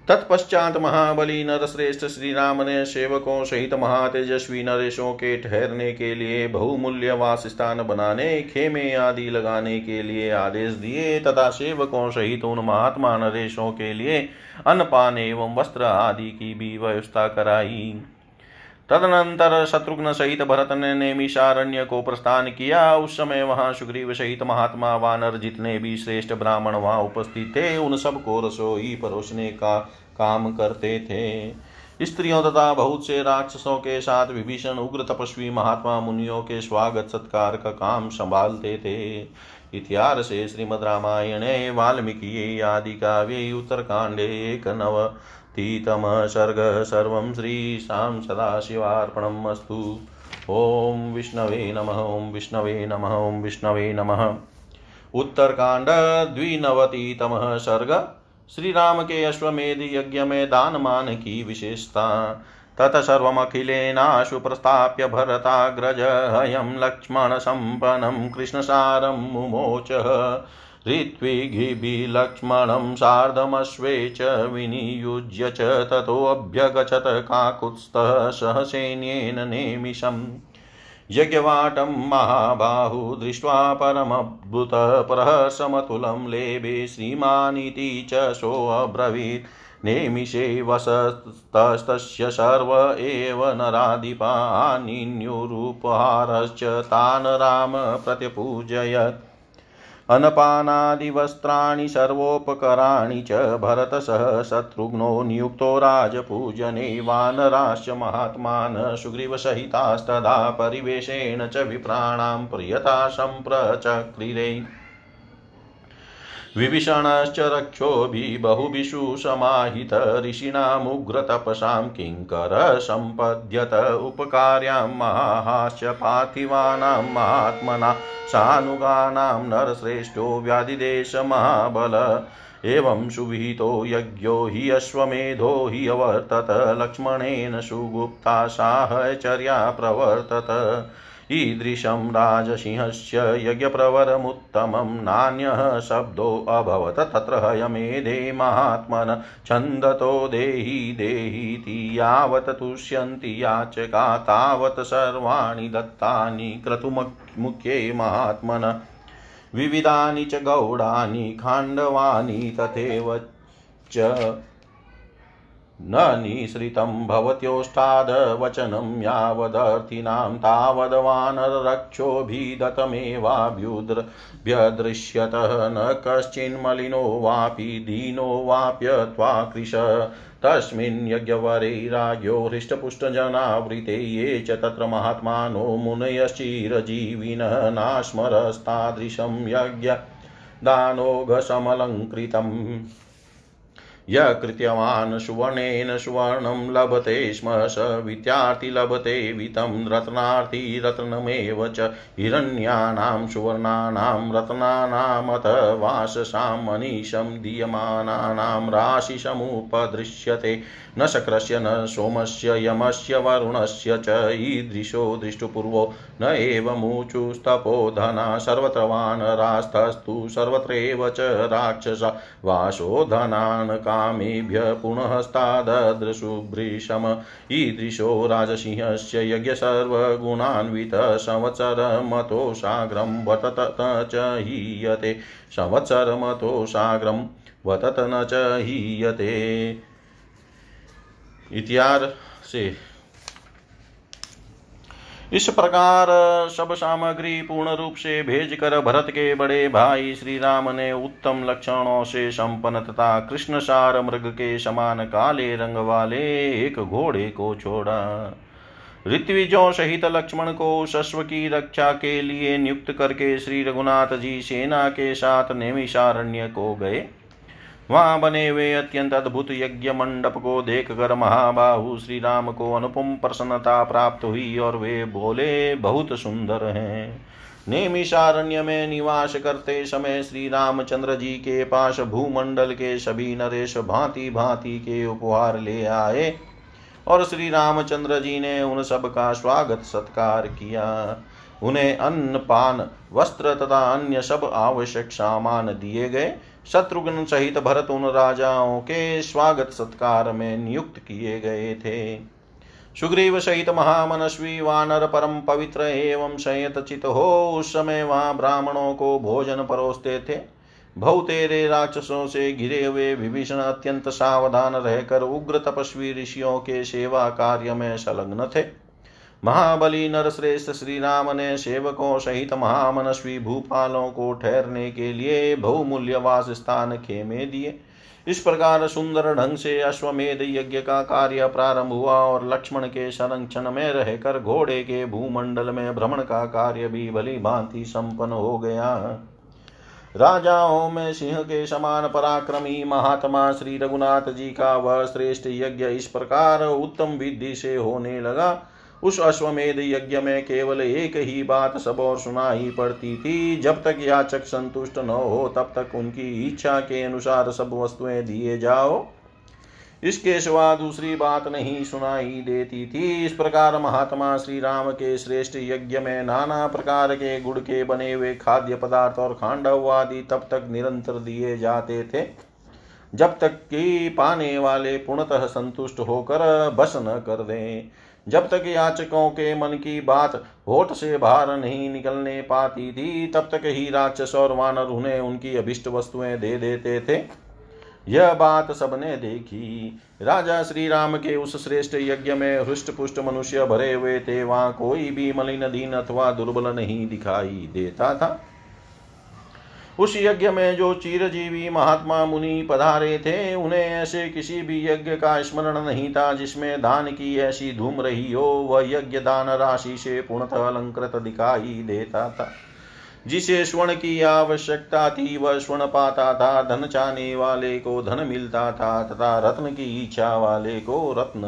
तत्पश्चात महाबली नरश्रेष्ठ श्री राम ने सेवकों सहित महातेजस्वी नरेशों के ठहरने के लिए बहुमूल्य वास स्थान बनाने, खेमे आदि लगाने के लिए आदेश दिए तथा सेवकों सहित उन महात्मा नरेशों के लिए अन्नपान एवं वस्त्र आदि की भी व्यवस्था कराई। तदनंतर शत्रुघ्न सहित भरत ने नेमिषारण्य को प्रस्थान किया। उस समय वहाँ सुग्रीव सहित महात्मा वानर जितने भी श्रेष्ठ ब्राह्मण वहाँ उपस्थित थे, उन सबको रसोई परोसने का काम करते थे। स्त्रियों तथा बहुत से राक्षसों के साथ विभीषण, उग्र तपस्वी महात्मा मुनियों के स्वागत सत्कार का काम संभालते थे। इतिहास से श्रीमद रामायणे, वाल्मीकि आदि काव्ये, उत्तरकांडे, एक नव तीतम सर्ग सर्व श्रीशां सदाशिवार्पणम् अस्तु ॐ विष्णवे नमः, ॐ विष्णवे नमः, ॐ विष्णवे नमः। उत्तरकांड द्विनवतितमः सर्ग श्री राम के अश्वमेध यज्ञ में दान मान की विशेषता। तत सर्वमखिलेनाशु प्रस्थाप्य भरताग्रज हयं लक्ष्मणसम्पन्नं कृष्णसारं मुमोच। ऋत्विगिभिलक्ष्मणं सार्धमश्वे च विनियुज्य च ततोऽभ्यगच्छत काकुत्स्थः सहसैन्येन नेमिषम्। यज्ञवाटं महाबाहु दृष्ट्वा परमद्भुतः प्रहसमतुलं लेभे श्रीमानिति च सोऽब्रवीत्। नेमिषे वसस्तस्य सर्व एव नराधिपानिन्युरूपहारश्च तान् राम प्रत्यपूजयत्। अनपानादिवस्त्राणि सर्वोपकराणि च भरतसः शत्रुघ्नो नियुक्तो राजपूजने वानराश्च महात्मान् सुग्रीवसहितास्तदा परिवेशेण च विप्राणां प्रियता सम्प्रचक्रिरे। विभीषणश्च रक्षोभिः बहुभिषु समाहित। ऋषीणामुग्रतपसां किङ्कर सम्पद्यत उपकार्यां महाश्च पार्थिवानां महात्मना सानुगानां नरश्रेष्ठो व्याधिदेशमहाबल। एवं सुविहितो यज्ञो हि अश्वमेधो हि अवर्तत। लक्ष्मणेन सुगुप्ता साहचर्या प्रवर्तत। ईदृशं राजसिंहस्य यज्ञप्रवरमुत्तमं नान्यः शब्दोऽभवत् तत्र हयमेधे महात्मन छन्दतो देहि, देहीति यावत् तुष्यन्ति याचका, तावत् सर्वाणि दत्तानि क्रतुमुख्ये महात्मन। विविधानि च गौडानि, खाण्डवानि तथैव च न निःसृतं भवत्योष्टादवचनं यावदर्थिनां तावदवानरक्षोभिदतमेवाभ्युद्रभ्यदृश्यतः न कश्चिन्मलिनो वापि दीनो वाप्यत्वा कृश। तस्मिन् यज्ञवरे हृष्टपुष्टजनावृते ये च तत्र महात्मानो मुनयश्चिरजीविनः नास्मरस्तादृशं यज्ञ य कृत्यवान् सुवर्णेन सुवर्णं लभते स्म स विद्यार्थी लभते वितं रत्नार्थी रत्नमेव च हिरण्यानां सुवर्णानां रत्नानामथ वाससां मनीषं दीयमानानां राशिसमुपदृश्यते। न शक्रस्य, न सोमस्य, यमस्य, वरुणस्य च ईदृशो दृष्टुपूर्वो। न एवमुचुस्तपोधना सर्वत्र वानरास्तस्तु सर्वत्रैव च राक्षसा। वासोधनान् कामेभ्य पुनस्ताददृशुभृशम ईदृशो राजसिंहस्य यज्ञ सर्वगुणान्वितः संवत्सरमतोषाग्रं वतत च हीयते संवत्सरमतोषाग्रं वतत न च हीयते। इत्यार इस प्रकार सब सामग्री पूर्ण रूप से भेज कर भरत के बड़े भाई श्री राम ने उत्तम लक्षणों से संपन्न तथा कृष्ण सार मृग के समान काले रंग वाले एक घोड़े को छोड़ा। ऋत्विजों सहित लक्ष्मण को शस्व की रक्षा के लिए नियुक्त करके श्री रघुनाथ जी सेना के साथ नेमिषारण्य को गए। वहाँ बने हुए अत्यंत अद्भुत यज्ञ मंडप को देख कर महाबाहु श्री राम को अनुपम प्रसन्नता प्राप्त हुई और वे बोले, बहुत सुंदर हैं। नेमिषारण्य में निवास करते समय श्री रामचंद्र जी के पास भूमंडल के सभी नरेश भांति भांति के उपहार ले आए और श्री रामचंद्र जी ने उन सब का स्वागत सत्कार किया। उन्हें अन्न, पान, वस्त्र तथा अन्य सब आवश्यक सामान दिए गए शत्रुघ्न सहित भरत उन राजाओं के स्वागत सत्कार में नियुक्त किए गए थे। सुग्रीव सहित महामनस्वी वानर परम पवित्र एवं संयत चित हो, उस समय वहाँ ब्राह्मणों को भोजन परोसते थे। बहुतेरे राक्षसों से घिरे हुए विभीषण अत्यंत सावधान रहकर उग्र तपस्वी ऋषियों के सेवा कार्य में संलग्न थे। महाबली नरश्रेष्ठ श्री राम ने सेवकों सहित महामनस्वी भूपालों को ठहरने के लिए बहुमूल्य वास स्थान खेमे दिए। इस प्रकार सुंदर ढंग से अश्वमेध यज्ञ का कार्य प्रारंभ हुआ और लक्ष्मण के संरक्षण में रहकर घोड़े के भूमंडल में भ्रमण का कार्य भी भली भांति संपन्न हो गया। राजाओं में सिंह के समान पराक्रमी महात्मा श्री रघुनाथ जी का वह श्रेष्ठ यज्ञ इस प्रकार उत्तम विधि से होने लगा उस अश्वमेध यज्ञ में केवल एक ही बात सब और सुनाई पड़ती थी। जब तक याचक संतुष्ट न हो, तब तक उनकी इच्छा के अनुसार सब वस्तुएँ दिए जाओ। इसके सिवा दूसरी बात नहीं सुनाई देती थी। इस प्रकार महात्मा श्री राम के श्रेष्ठ यज्ञ में नाना प्रकार के गुड़ के बने हुए खाद्य पदार्थ और खांडव आदि तब तक निरंतर दिए जाते थे। जब तक कि पाने वाले पूर्णतः संतुष्ट होकर बस न कर दें। जब तक याचकों के मन की बात होठ से बाहर नहीं निकलने पाती थी, तब तक ही राक्षस और वानर उन्हें उनकी अभिष्ट वस्तुएँ दे देते थे। यह बात सबने देखी। राजा श्री राम के उस श्रेष्ठ यज्ञ में हृष्ट पुष्ट मनुष्य भरे हुए थे, वहाँ कोई भी मलिन दीन अथवा दुर्बल नहीं दिखाई देता था। उस यज्ञ में जो चीरजीवी महात्मा मुनि पधारे थे, उन्हें ऐसे किसी भी यज्ञ का स्मरण नहीं था जिसमें दान की ऐसी धूम रही हो। वह यज्ञ दान राशि से पूर्णतः अलंकृत दिखाई देता था। जिसे स्वर्ण की आवश्यकता थी, वह स्वर्ण पाता था, धन चाहने वाले को धन मिलता था तथा रत्न की इच्छा वाले को रत्न।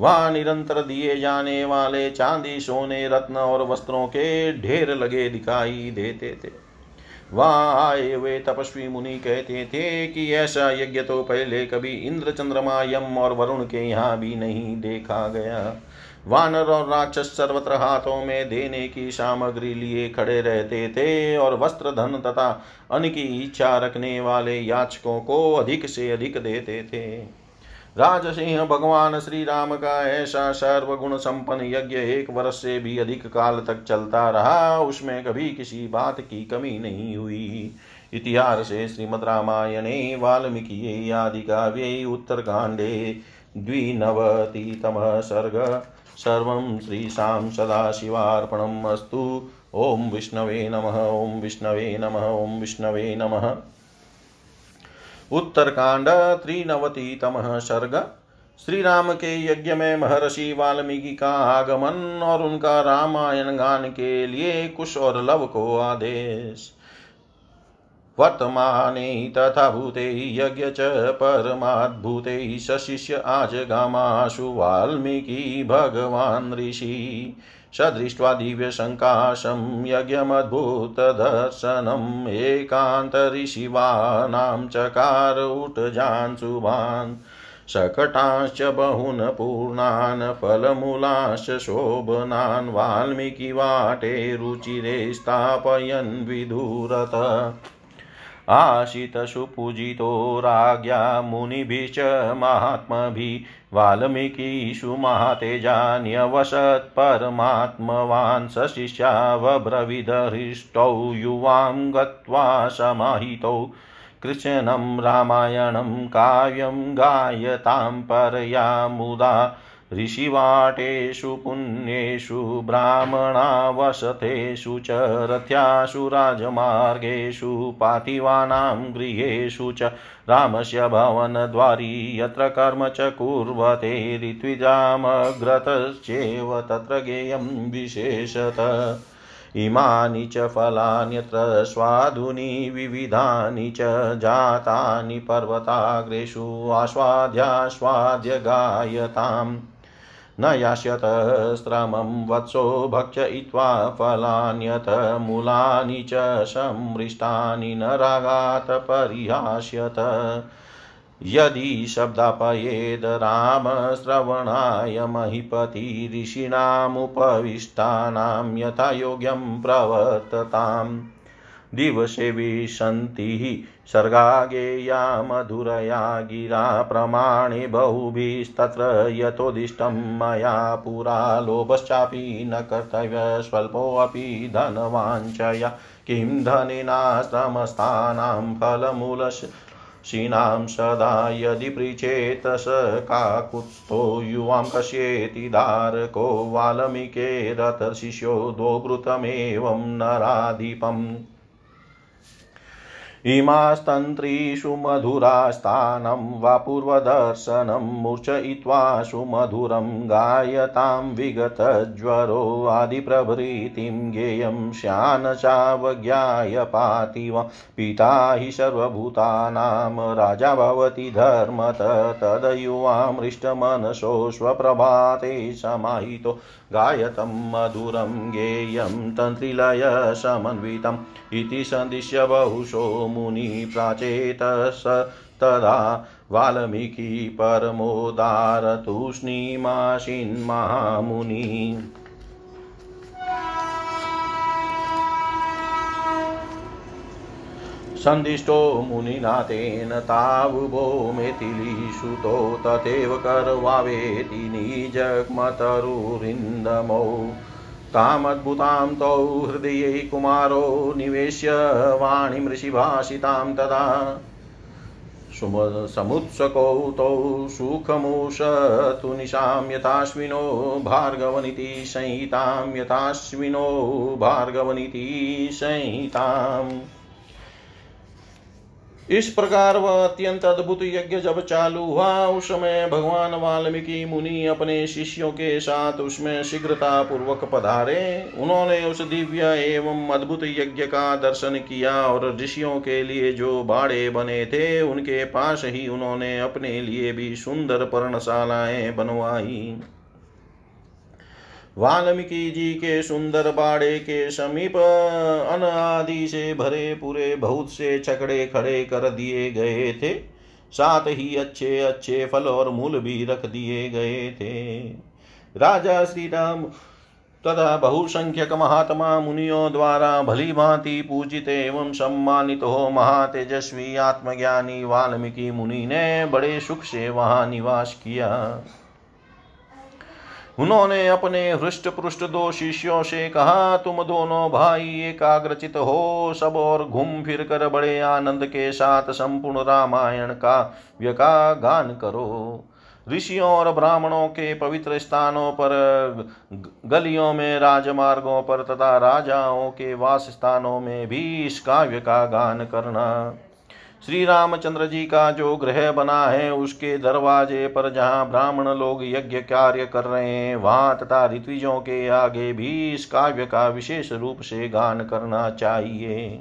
वहाँ निरंतर दिए जाने वाले चांदी, सोने, रत्न और वस्त्रों के ढेर लगे दिखाई देते थे। वहाँ आए हुए तपस्वी मुनि कहते थे कि ऐसा यज्ञ तो पहले कभी इंद्र चंद्रमा यम और वरुण के यहाँ भी नहीं देखा गया। वानर और राक्षस सर्वत्र हाथों में देने की सामग्री लिए खड़े रहते थे और वस्त्र धन तथा अन्न की इच्छा रखने वाले याचकों को अधिक से अधिक देते थे। राजसिंह भगवान श्री राम का ऐसा सर्वगुण संपन्न यज्ञ एक वर्ष से भी अधिक काल तक चलता रहा, उसमें कभी किसी बात की कमी नहीं हुई। इतिहास से श्रीमद रामायणे, वाल्मीकि आदि काव्ये उत्तरकाण्डे द्विनवतितमः सर्ग, सर्वं श्रीशां सदाशिवार्पणम् अस्तु। विष्णवे नमः ॐ विष्णवे नमः ॐ विष्णवे नमः। उत्तरकांड त्रिनवतितम सर्ग। श्री राम के यज्ञ में महर्षि वाल्मीकि का आगमन और उनका रामायण गान के लिए कुश और लव को आदेश। वर्तमाने तथा भूते यज्ञ च परमाद्भूते सशिष्य आजगामाशु वाल्मीकि भगवान् ऋषि। सदृष्ट्वा दिव्यसङ्काशं यज्ञमद्भुतदर्शनम् एकान्तऋषिवानां चकार उटजांशुभान् शकटांश्च बहून् पूर्णान् फलमूलाश्च शोभनान् वाल्मीकिवाटे रुचिरे स्थापयन् विधुरत। आशितसुपूजितो राज्ञा मुनिभिश्च महात्मभिः वाल्मीकिषु महातेजान्यवसत् परमात्मवान् सशिष्यावब्रविदहृष्टौ युवां गत्वा समाहितौ। कृष्णं रामायणं काव्यं गायतां परया मुदा ऋषिवाटेषु पुण्येषु ब्राह्मणावसथेषु च रथ्यासु राजमार्गेषु पातिवानां गृहेषु च रामस्य भवनद्वारी यत्र कर्म च कुर्वते ऋत्विजामग्रतश्चेव तत्र गेयं विशेषत। इमानि च फलान्यत्र स्वादूनि विविधानि च जातानि पर्वताग्रेषु आस्वाद्यास्वाद्य गायताम् न यास्यत स्रमं वत्सो भक्षयित्वा फलान्यत मूलानि च संमृष्टानि न रागात् परिहास्यत। यदि शब्दापयेद रामश्रवणाय महीपति ऋषीणामुपविष्टानां यथा योग्यं प्रवर्तताम्। दिवसे विशन्तिः सर्गा गेया मधुरया गिरा प्रमाणे बहुभिस्तत्र यतोदिष्टं मया पुरा लोभश्चापि न कर्तव्य स्वल्पोऽपि धनवाञ्चया किं धनेनाश्रमस्थानां फलमूलश क्षीणां सदा यदि पृच्छेत स काकुत्स्थो युवां कस्येति धारको वाल्मीकेरतशिष्यो द्वौभृतमेवं नराधिपम्। इमास्तन्त्रीषु मधुरास्थानं वा पूर्वदर्शनं मूर्छयित्वा सुमधुरं गायतां विगतज्वरो आदिप्रभृतिं गेयं श्यानचावज्ञाय पातिव पिता हि सर्वभूतानां राजा भवति धर्मत तदयुवामृष्टमनसो स्वप्रभाते समाहितो गायतं मधुरं गेयं तन्त्रिलयसमन्वितम् इति सन्दिश्य बहुशो मुनि प्राचेत स तदा वाल्मीकि परमोदारतूष्णीमाशिन्महामुनि सन्दिष्टो मुनिनाथेन तावुभो मेथिलीसुतो तथैव करवावेति निजग्मतरुरिन्दमौ। तामद्भुतां तौ हृदये कुमारो निवेश्य वाणीमृषिभाषितां तदा। समुत्सुकौ तौ सुखमुषतु निशां यथाश्विनो भार्गवनिति संहितां, यथाश्विनो भार्गवनिति संहिताम्। इस प्रकार वह अत्यंत अद्भुत यज्ञ जब चालू हुआ उस समय भगवान वाल्मीकि मुनि अपने शिष्यों के साथ उसमें शीघ्रता पूर्वक पधारे। उन्होंने उस दिव्य एवं अद्भुत यज्ञ का दर्शन किया और ऋषियों के लिए जो बाड़े बने थे, उनके पास ही उन्होंने अपने लिए भी सुंदर पर्णशालाएँ बनवाई। वाल्मीकि जी के सुंदर बाड़े के समीप अन आदि से भरे पूरे बहुत से छकड़े खड़े कर दिए गए थे। साथ ही अच्छे अच्छे फल और मूल भी रख दिए गए थे। राजा श्री राम तथा बहुसंख्यक महात्मा मुनियों द्वारा भली भांति पूजित एवं सम्मानित हो महातेजस्वी आत्मज्ञानी वाल्मीकि मुनि ने बड़े सुख से वहाँ निवास किया। उन्होंने अपने हृष्ट पृष्ठ दो शिष्यों से कहा, तुम दोनों भाई एकाग्रचित हो, सब और घूम फिर कर बड़े आनंद के साथ संपूर्ण रामायण का व्यका गान करो। ऋषियों और ब्राह्मणों के पवित्र स्थानों पर गलियों में, राजमार्गों पर तथा राजाओं के वास स्थानों में भी इस काव्य का गान करना। श्री रामचंद्र जी का जो ग्रह बना है, उसके दरवाजे पर जहाँ ब्राह्मण लोग यज्ञ कार्य कर रहे हैं, वहाँ तथा ऋत्विजों के आगे भी इस काव्य का विशेष रूप से गान करना चाहिए।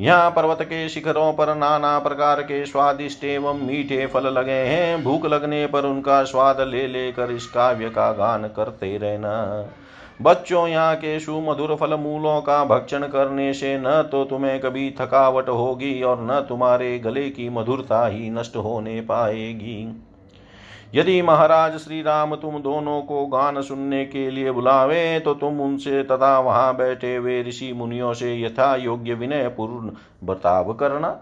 यहाँ पर्वत के शिखरों पर नाना प्रकार के स्वादिष्ट एवं मीठे फल लगे हैं। भूख लगने पर उनका स्वाद ले लेकर इस काव्य का गान करते रहना। बच्चों यहाँ के सुमधुर फल मूलों का भक्षण करने से न तो तुम्हें कभी थकावट होगी और न तुम्हारे गले की मधुरता ही नष्ट होने पाएगी। यदि महाराज श्री राम तुम दोनों को गान सुनने के लिए बुलावे तो तुम उनसे तथा वहाँ बैठे हुए ऋषि मुनियों से यथा योग्य विनय पूर्ण बर्ताव करना।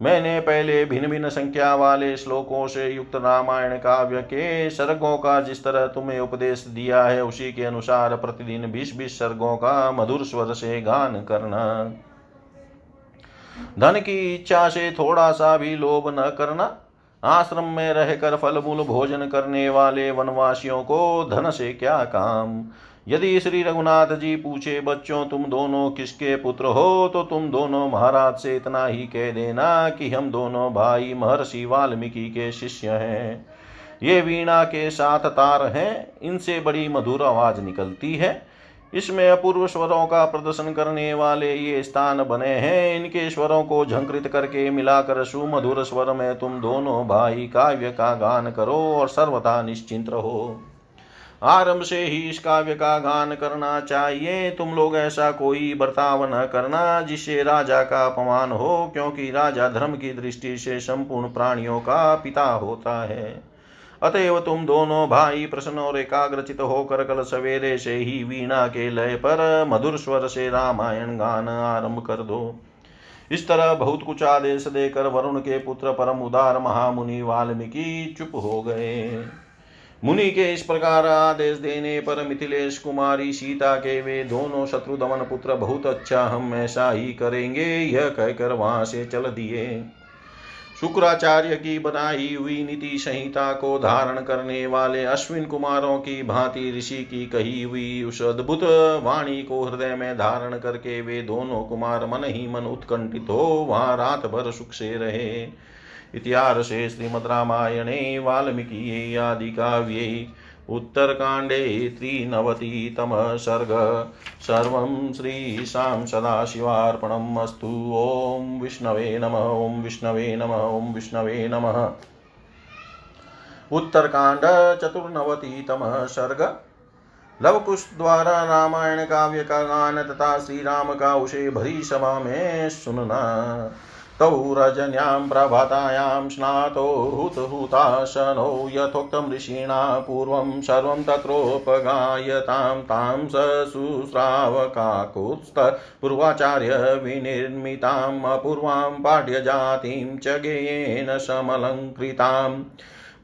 मैंने पहले भिन्न भिन्न संख्या वाले श्लोकों से युक्त रामायण काव्य के सर्गों का जिस तरह तुम्हें उपदेश दिया है, उसी के अनुसार प्रतिदिन बीस बीस सर्गों का मधुर स्वर से गान करना। धन की इच्छा से थोड़ा सा भी लोभ न करना, आश्रम में रहकर फल मूल भोजन करने वाले वनवासियों को धन से क्या काम? यदि श्री रघुनाथ जी पूछे, बच्चों, तुम दोनों किसके पुत्र हो? तो तुम दोनों महाराज से इतना ही कह देना कि हम दोनों भाई महर्षि वाल्मीकि के शिष्य हैं। ये वीणा के साथ तार हैं, इनसे बड़ी मधुर आवाज़ निकलती है। इसमें अपूर्व स्वरों का प्रदर्शन करने वाले ये स्थान बने हैं। इनके स्वरों को झंकृत करके मिलाकर सुमधुर स्वर में तुम दोनों भाई काव्य का गान करो और सर्वथा निश्चिंत रहो। आरंभ से ही इस काव्य का गान करना चाहिए। तुम लोग ऐसा कोई बर्ताव न करना जिससे राजा का अपमान हो, क्योंकि राजा धर्म की दृष्टि से संपूर्ण प्राणियों का पिता होता है। अतएव तुम दोनों भाई प्रश्न और एकाग्रचित होकर कल सवेरे से ही वीणा के लय पर मधुर स्वर से रामायण गान आरंभ कर दो। इस तरह बहुत कुछ आदेश देकर वरुण के पुत्र परम उदार महामुनि वाल्मीकि चुप हो गए। मुनि के इस प्रकार आदेश देने पर मिथिलेश कुमारी सीता के वे दोनों शत्रु दमन पुत्र बहुत अच्छा हम ऐसा ही करेंगे, यह कहकर वहाँ से चल दिए। शुक्राचार्य की बनाई हुई नीति संहिता को धारण करने वाले अश्विन कुमारों की भांति ऋषि की कही हुई उस अद्भुत वाणी को हृदय में धारण करके वे दोनों कुमार मन ही मन उत्कंठित हो, वहाँ रात भर सुख से रहे। इतिहासे श्रीमद्रामायणे, वाल्मीकिये आदिकाव्ये, उत्तरकाण्डे त्रिनवतितमः सर्ग सर्वं श्रीशां सदाशिवार्पणम् अस्तु। ॐ विष्णवे नम, ॐ विष्णवे नम, ॐ विष्णवे नमः। उत्तरकांड चतुर्नवतितमः सर्ग लवकुश द्वारा रामायण काव्य का गान तथा श्री राम का उसे भरी सभा में सुनना। तौ रजन्यां प्रभातायां स्नातो हुतहुताशनौ यथोक्तं ऋषिणा पूर्वं सर्वं तत्रोपगायतां तां सशुश्रावकाकुत्स्थपूर्वाचार्य विनिर्मिताम् अपूर्वां पाठ्यजातिं च गेयेन समलङ्कृताम्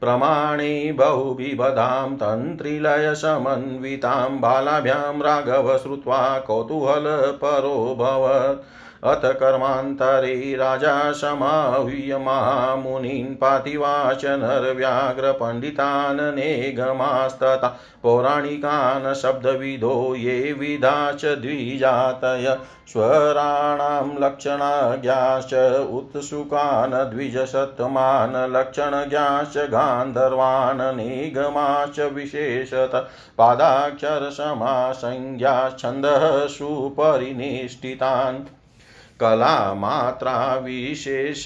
प्रमाणे बहुबिबधां तन्त्रिलयसमन्वितां बालाभ्यां राघव श्रुत्वा कौतूहलपरोऽभवत् अथ कर्मान्तरे राजा समाह्य महामुनीन् पातिवाच नरव्याघ्रपण्डितान् नेगमास्तथा पौराणिकान् शब्दविदो ये विधा च द्विजातय। स्वराणां लक्षणज्ञाश्च उत्सुकान् द्विजसत्तमान् लक्षणज्ञाश्च गान्धर्वान् निगमाश्च विशेषत। पादाक्षरसमासंज्ञाच्छन्दः सुपरिनिष्ठितान्। कलामात्रा विशेष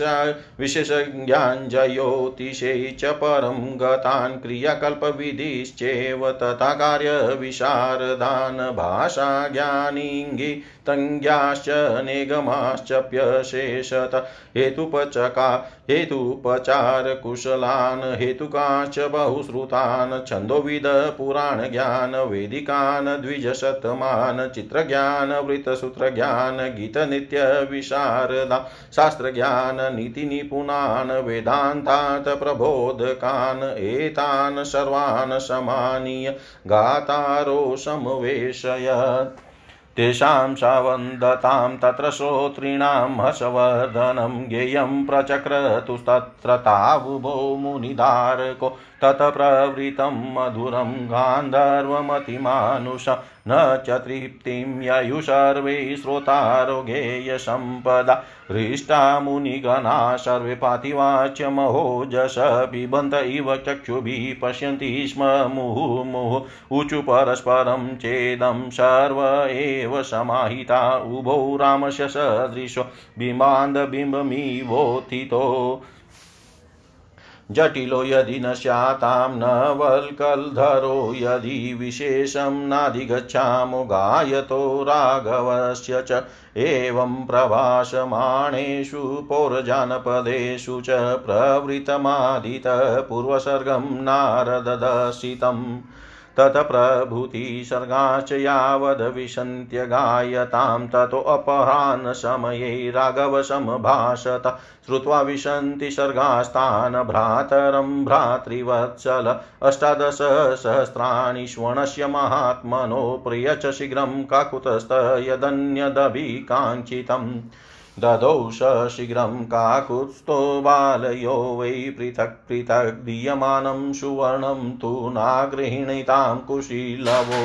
विशेषज्ञाञ्जयोतिषे च परं गतान् क्रियाकल्पविधिश्चेव तथा कार्यविशारदान् भाषाज्ञानीङ्गि तङ्ग्याश्च निगमाश्चप्यशेषत हेतुपचका हेतुपचारकुशलान् हेतुकाश्च बहुश्रुतान् छन्दोविद पुराणज्ञान वेदिकान् द्विजशतमान् चित्रज्ञान वृत्तसूत्रज्ञान गीतनित्यविशारदा शास्त्रज्ञान नीतिनिपुणान् वेदान्तात् प्रबोधकान् एतान् सर्वान् समानीय गातारो समवेशयत् तेषां सवन्दतां तत्र श्रोतॄणां हर्षवर्धनं ज्ञेयं प्रचक्रतुस्तत्र तावुभो मुनिदारको ततः प्रवृतं मधुरं गान्धर्वमतिमानुष न च तृप्तिं ययु सर्वे श्रोतारोगेयसम्पदा हृष्टा मुनिगणा सर्वे पातिवाच्यमहोजस पिबन्त इव चक्षुभिः पश्यन्ति स्म मुहुर्मुहुः। ऊचु परस्परं चेदं सर्व एव समाहिता। उभौ रामस्य सदृशो। बिम्बान्धबिम्बमिवोत्थितो जटिलो यदि न स्यातां न वल्कल्धरो यदि विशेषं नाधिगच्छामो गायतो राघवस्य च। एवं प्रभाषमाणेषु पौरजानपदेषु च प्रवृतमादितः पूर्वसर्गं नारददर्शितम्। तत्प्रभृतिसर्गाश्च यावद्विशन्त्यगायतां ततोऽपहान् समये राघवसमभाषत श्रुत्वा विशन्ति सर्गास्तान् भ्रातरं भ्रातृवत्सल। अष्टादशसहस्राणि श्वणस्य महात्मनो प्रिय च शीघ्रं काकुतस्त यदन्यदभिकाङ्क्षितम्। ददौ शीघ्रं काकुत्स्थो बालयो वै पृथक् पृथक् दीयमानं सुवर्णं तु नागृहीणीतां कुशीलवो।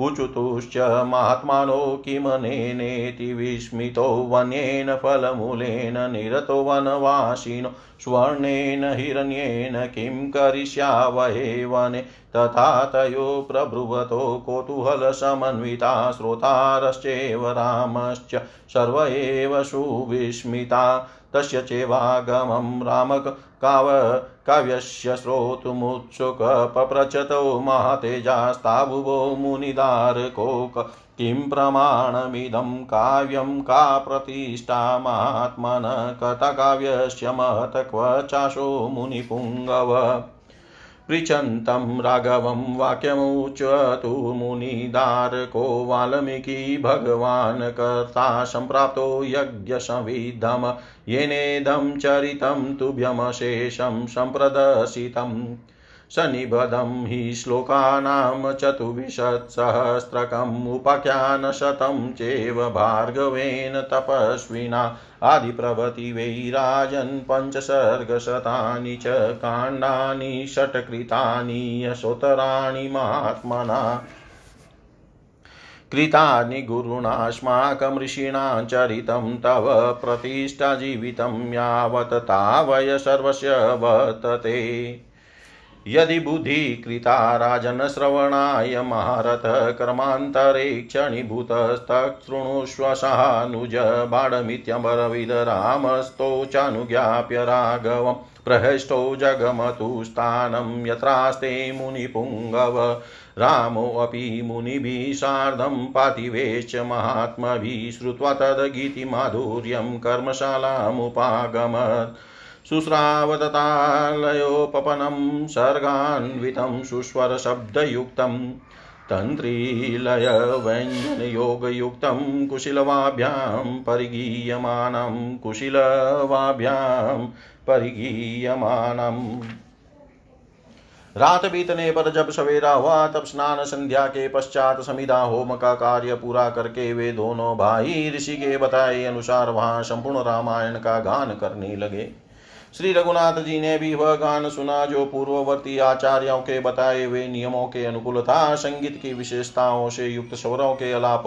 उचुतुश्च महात्मानो किमनेनेति विस्मितो वन्येन फलमूलेन निरतो वनवासिनो, स्वर्णेन हिरण्येन किं करिष्यावहे वने, तथा तयो प्रब्रुवतो कौतूहलसमन्विता श्रोतारश्चैव रामश्च, सर्व एव सुविस्मिता। तस्य चेवागमं रामक काव काव्यस्य श्रोतुमुत्सुक महातेजास्ताबुवो मुनिदारकोक किं प्रमाणमिदं काव्यं का प्रतिष्ठा महात्मन कथकाव्यस्य महत क्व चाशो मुनिपुङ्गव पृच्छन्तं राघवं वाक्यमुच्यतु मुनिदारको वाल्मीकि भगवान् कर्ता सम्प्राप्तो यज्ञसंविद्धम् येनेदं चरितं तुभ्यमशेषं सम्प्रदर्शितम्। सनिबधं हि श्लोकानां चतुर्विंशत्सहस्रकम् उपाख्यानशतं चैव भार्गवेन तपस्विना आदिप्रभृति वै राजन् पञ्चसर्गशतानि च काण्डानि षट्कृतानि यशोतराणि महात्मना कृतानि गुरुणास्माकं ऋषीणां चरितं तव प्रतिष्ठाजीवितं यावत् तावय सर्वस्य वर्तते। यदि बुद्धिकृता राजनश्रवणाय महारथ कर्मान्तरे क्षणीभूतस्तृणुष्व सहानुज बाणमित्यम्बरविद रामस्तो चानुज्ञाप्य राघवम् प्रहष्टो जगमतु स्थानं यत्रास्ते मुनिपुङ्गव रामोऽपि मुनिभिः सार्धं पातिवेश्च महात्मभिः श्रुत्वा तद्गीतिमाधुर्यं कर्मशालामुपागमत्। शुश्रावततालयोपपनं सर्गान्वितं सुस्वरशब्दयुक्तं तन्त्रीलयव्यञ्जनयोगयुक्तं कुशिलवाभ्यां परिगीयमानं कुशिलवाभ्यां परिगीयमानम् रात बीतने पर जब सवेरा हुआ, तब स्नान संध्या के पश्चात समिधा होम का कार्य पूरा करके वे दोनों भाई ऋषि के बताए अनुसार वहाँ संपूर्ण रामायण का गान करने लगे। श्री रघुनाथ जी ने भी वह गान सुना जो पूर्ववर्ती आचार्यों के बताए हुए नियमों के अनुकूल था संगीत की विशेषताओं से युक्त स्वरों के अलाप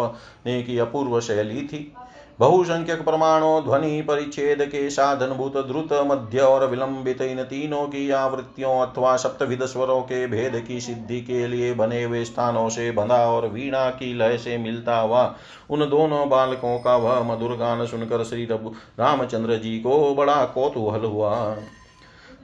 ने की अपूर्व शैली थी। बहुसंख्यक प्रमाणों ध्वनि परिच्छेद के साधन भूत द्रुत मध्य और विलंबित इन तीनों की आवृत्तियों अथवा सप्तविध स्वरों के भेद की सिद्धि के लिए बने हुए स्थानों से बंधा और वीणा की लय से मिलता हुआ उन दोनों बालकों का वह मधुर गान सुनकर श्री रामचंद्र जी को बड़ा कौतूहल हुआ।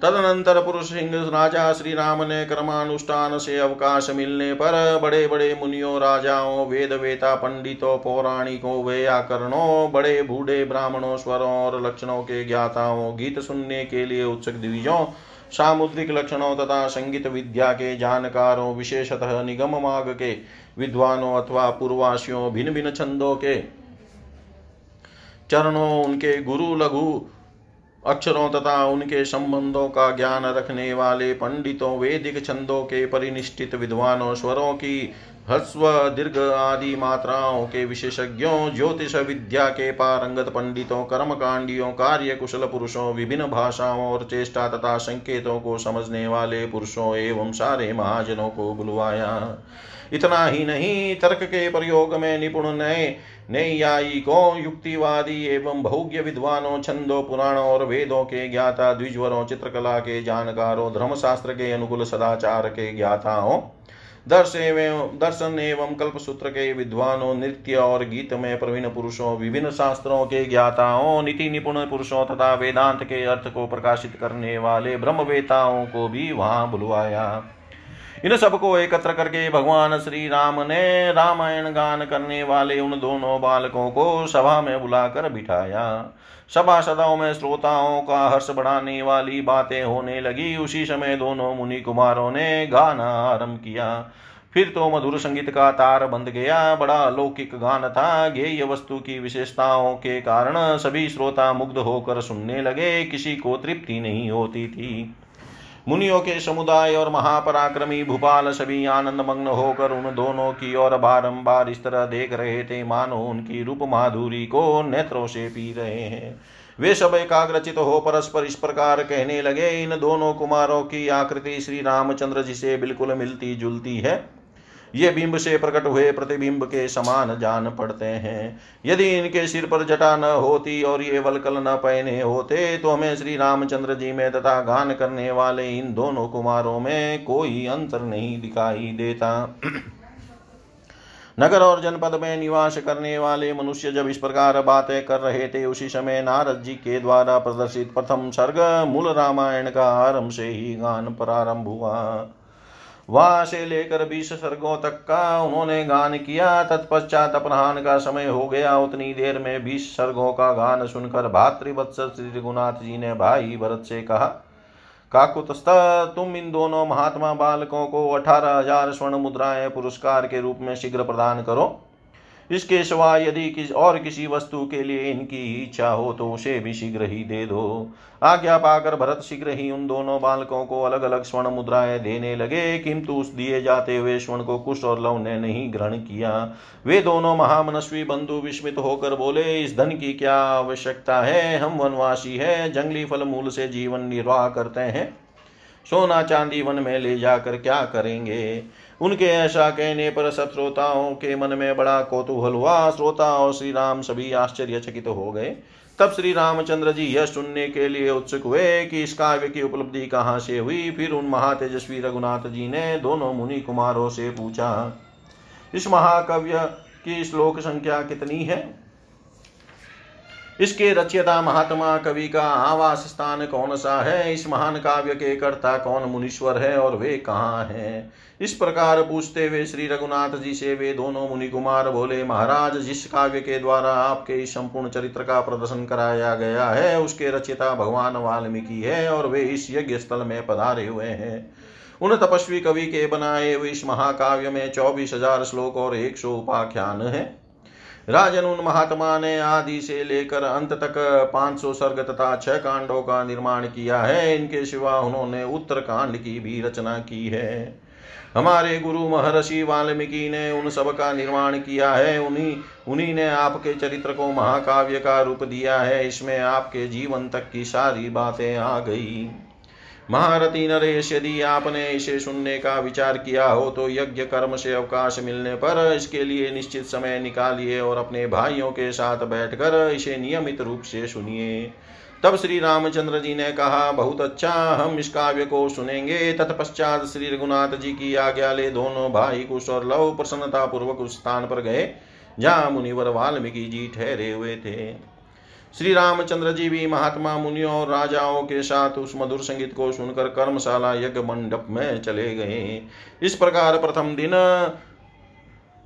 तदनंतर पुरुष सिंह राजा श्री राम ने क्रमानुष्ठान से अवकाश मिलने पर बड़े बड़े मुनियों, राजाओं वेद वेता पंडितों, पौराणिकों व्याकरणों बड़े बूढ़े ब्राह्मणों, स्वरों और लक्षणों के ज्ञाताओं, गीत सुनने के लिए उत्सुक दिविजों सामुद्रिक लक्षणों तथा संगीत विद्या के जानकारों, विशेषतः निगम मार्ग के विद्वानों अथवा पूर्वासियों भिन्न भिन्न छंदों के चरणों, उनके गुरु, लघु अक्षरों तथा उनके संबंधों का ज्ञान रखने वाले पंडितों, वेदिक छंदों के परिनिष्ठित विद्वानों, स्वरों की हस्व दीर्घ आदि मात्राओं के विशेषज्ञों, ज्योतिष विद्या के पारंगत पंडितों, कर्मकांडियों कार्य कुशल पुरुषों, विभिन्न भाषाओं और चेष्टा तथा संकेतों को समझने वाले पुरुषों एवं सारे महाजनों को बुलवाया। इतना ही नहीं, तर्क के प्रयोग में निपुण नए नैयायिकों युक्तिवादी एवं बहुज्ञ विद्वानों, छंदों, पुराणों और वेदों के ज्ञाता, द्विजवरों, चित्रकला के जानकारों, धर्मशास्त्र के अनुकूल सदाचार के ज्ञाताओं, दर्श एवं, दर्शन एवं कल्प सूत्र के विद्वानों, नृत्य और गीत में प्रवीण पुरुषों, विभिन्न शास्त्रों के ज्ञाताओं, नीति निपुण पुरुषों तथा वेदांत के अर्थ को प्रकाशित करने वाले ब्रह्मवेताओं को भी वहाँ बुलवाया। इन सबको एकत्र करके भगवान श्री राम ने रामायण गान करने वाले उन दोनों बालकों को सभा में बुलाकर बिठाया। सभा सदाओं में श्रोताओं का हर्ष बढ़ाने वाली बातें होने लगी। उसी समय दोनों मुनि कुमारों ने गाना आरंभ किया। फिर तो मधुर संगीत का तार बंद गया। बड़ा अलौकिक गान था। गेय वस्तु की विशेषताओं के कारण सभी श्रोता मुग्ध होकर सुनने लगे। किसी को तृप्ति नहीं होती थी। मुनियों के समुदाय और महापराक्रमी भूपाल सभी आनंद मग्न होकर उन दोनों की ओर बारंबार इस तरह देख रहे थे। मानो उनकी रूप माधुरी को नेत्रों से पी रहे हैं। वे सब एकाग्रचित हो परस्पर इस प्रकार कहने लगे, इन दोनों कुमारों की आकृति श्री रामचंद्र जी से बिल्कुल मिलती जुलती है। ये बिंब से प्रकट हुए प्रतिबिंब के समान जान पड़ते हैं। यदि इनके सिर पर जटा न होती और ये वलकल न पहने होते तो हमें श्री रामचंद्र जी में तथा गान करने वाले इन दोनों कुमारों में कोई अंतर नहीं दिखाई देता। नगर और जनपद में निवास करने वाले मनुष्य जब इस प्रकार बातें कर रहे थे, उसी समय नारद जी के द्वारा प्रदर्शित प्रथम सर्ग मूल रामायण का आरंभ से ही गान प्रारंभ हुआ। वहाँ से लेकर बीस सर्गों तक का उन्होंने गान किया। तत्पश्चात अपराहन का समय हो गया। उतनी देर में बीस सर्गों का गान सुनकर भातृवत्स श्री रघुनाथ जी ने भाई भरत से कहा काकुतस्त तुम इन दोनों महात्मा बालकों को अठारह हज़ार स्वर्ण मुद्राएँ पुरस्कार के रूप में शीघ्र प्रदान करो। इसके सिवा यदि किस और किसी वस्तु के लिए इनकी इच्छा हो तो उसे भी शीघ्र ही दे दो। आज्ञा पाकर भरत शीघ्र ही उन दोनों बालकों को अलग अलग स्वर्ण मुद्राएँ देने लगे, किंतु उस दिए जाते हुए स्वर्ण को कुश और लव ने नहीं ग्रहण किया। वे दोनों महामनस्वी बंधु विस्मित होकर बोले, इस धन की क्या आवश्यकता है? हम वनवासी है, जंगली फल मूल से जीवन निर्वाह करते हैं। सोना चांदी वन में ले जाकर क्या करेंगे? उनके ऐसा कहने पर सब श्रोताओं के मन में बड़ा कौतूहल हुआ। श्रोता और श्री राम सभी आश्चर्यचकित हो गए। तब श्री रामचंद्र जी यह सुनने के लिए उत्सुक हुए कि इस काव्य की उपलब्धि कहाँ से हुई। फिर उन महातेजस्वी रघुनाथ जी ने दोनों मुनि कुमारों से पूछा, इस महाकाव्य की श्लोक संख्या कितनी है? इसके रचयता महात्मा कवि का आवास स्थान कौन सा है? इस महान काव्य के कर्ता कौन मुनीश्वर है और वे कहाँ हैं? इस प्रकार पूछते हुए श्री रघुनाथ जी से वे दोनों मुनि कुमार बोले, महाराज, जिस काव्य के द्वारा आपके इस संपूर्ण चरित्र का प्रदर्शन कराया गया है, उसके रचयिता भगवान वाल्मीकि है और वे इस यज्ञ स्थल में पधारे हुए हैं। उन तपस्वी कवि के बनाए हुए इस महाकाव्य में चौबीस हज़ार श्लोक और एक सौ उपाख्यान है। राजन उन महात्मा ने आदि से लेकर अंत तक 500 सर्ग तथा छह कांडों का निर्माण किया है। इनके सिवा उन्होंने उत्तर कांड की भी रचना की है। हमारे गुरु महर्षि वाल्मीकि ने उन सब का निर्माण किया है। उन्हीं उन्हीं ने आपके चरित्र को महाकाव्य का रूप दिया है। इसमें आपके जीवन तक की सारी बातें आ गई। महारथी नरेश, यदि आपने इसे सुनने का विचार किया हो तो यज्ञ कर्म से अवकाश मिलने पर इसके लिए निश्चित समय निकालिए और अपने भाइयों के साथ बैठकर इसे नियमित रूप से सुनिए। तब श्री रामचंद्र जी ने कहा, बहुत अच्छा हम इस काव्य को सुनेंगे। तत्पश्चात श्री रघुनाथ जी की आज्ञा ले दोनों भाई कुश और लव प्रसन्नता पूर्वक उस स्थान पर गए, जहाँ मुनिवर वाल्मीकि जी ठहरे हुए थे। श्री रामचंद्र जी भी महात्मा मुनियों और राजाओं के साथ उस मधुर संगीत को सुनकर कर्मशाला यज्ञ मंडप में चले गए। इस प्रकार प्रथम दिन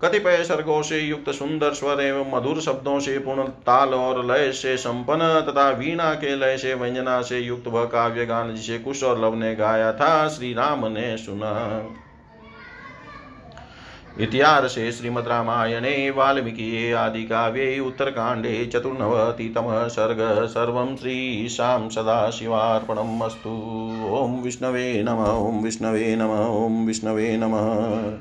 कतिपय सर्गों से युक्त सुंदर स्वर एवं मधुर शब्दों से पूर्ण ताल और लय से संपन्न तथा वीणा के लय से व्यंजना से युक्त वह काव्य गान जिसे कुश और लव ने गाया था श्री राम ने सुना। इतिहासे श्रीमद्रामायणे वाल्मीकिये आदिकाव्ये उत्तरकाण्डे, चतुर्नवतितमः सर्ग, सर्वं श्रीशां सदाशिवार्पणम् अस्तु। ॐ विष्णवे नम, ॐ विष्णवे नम, ॐ विष्णवे नमः।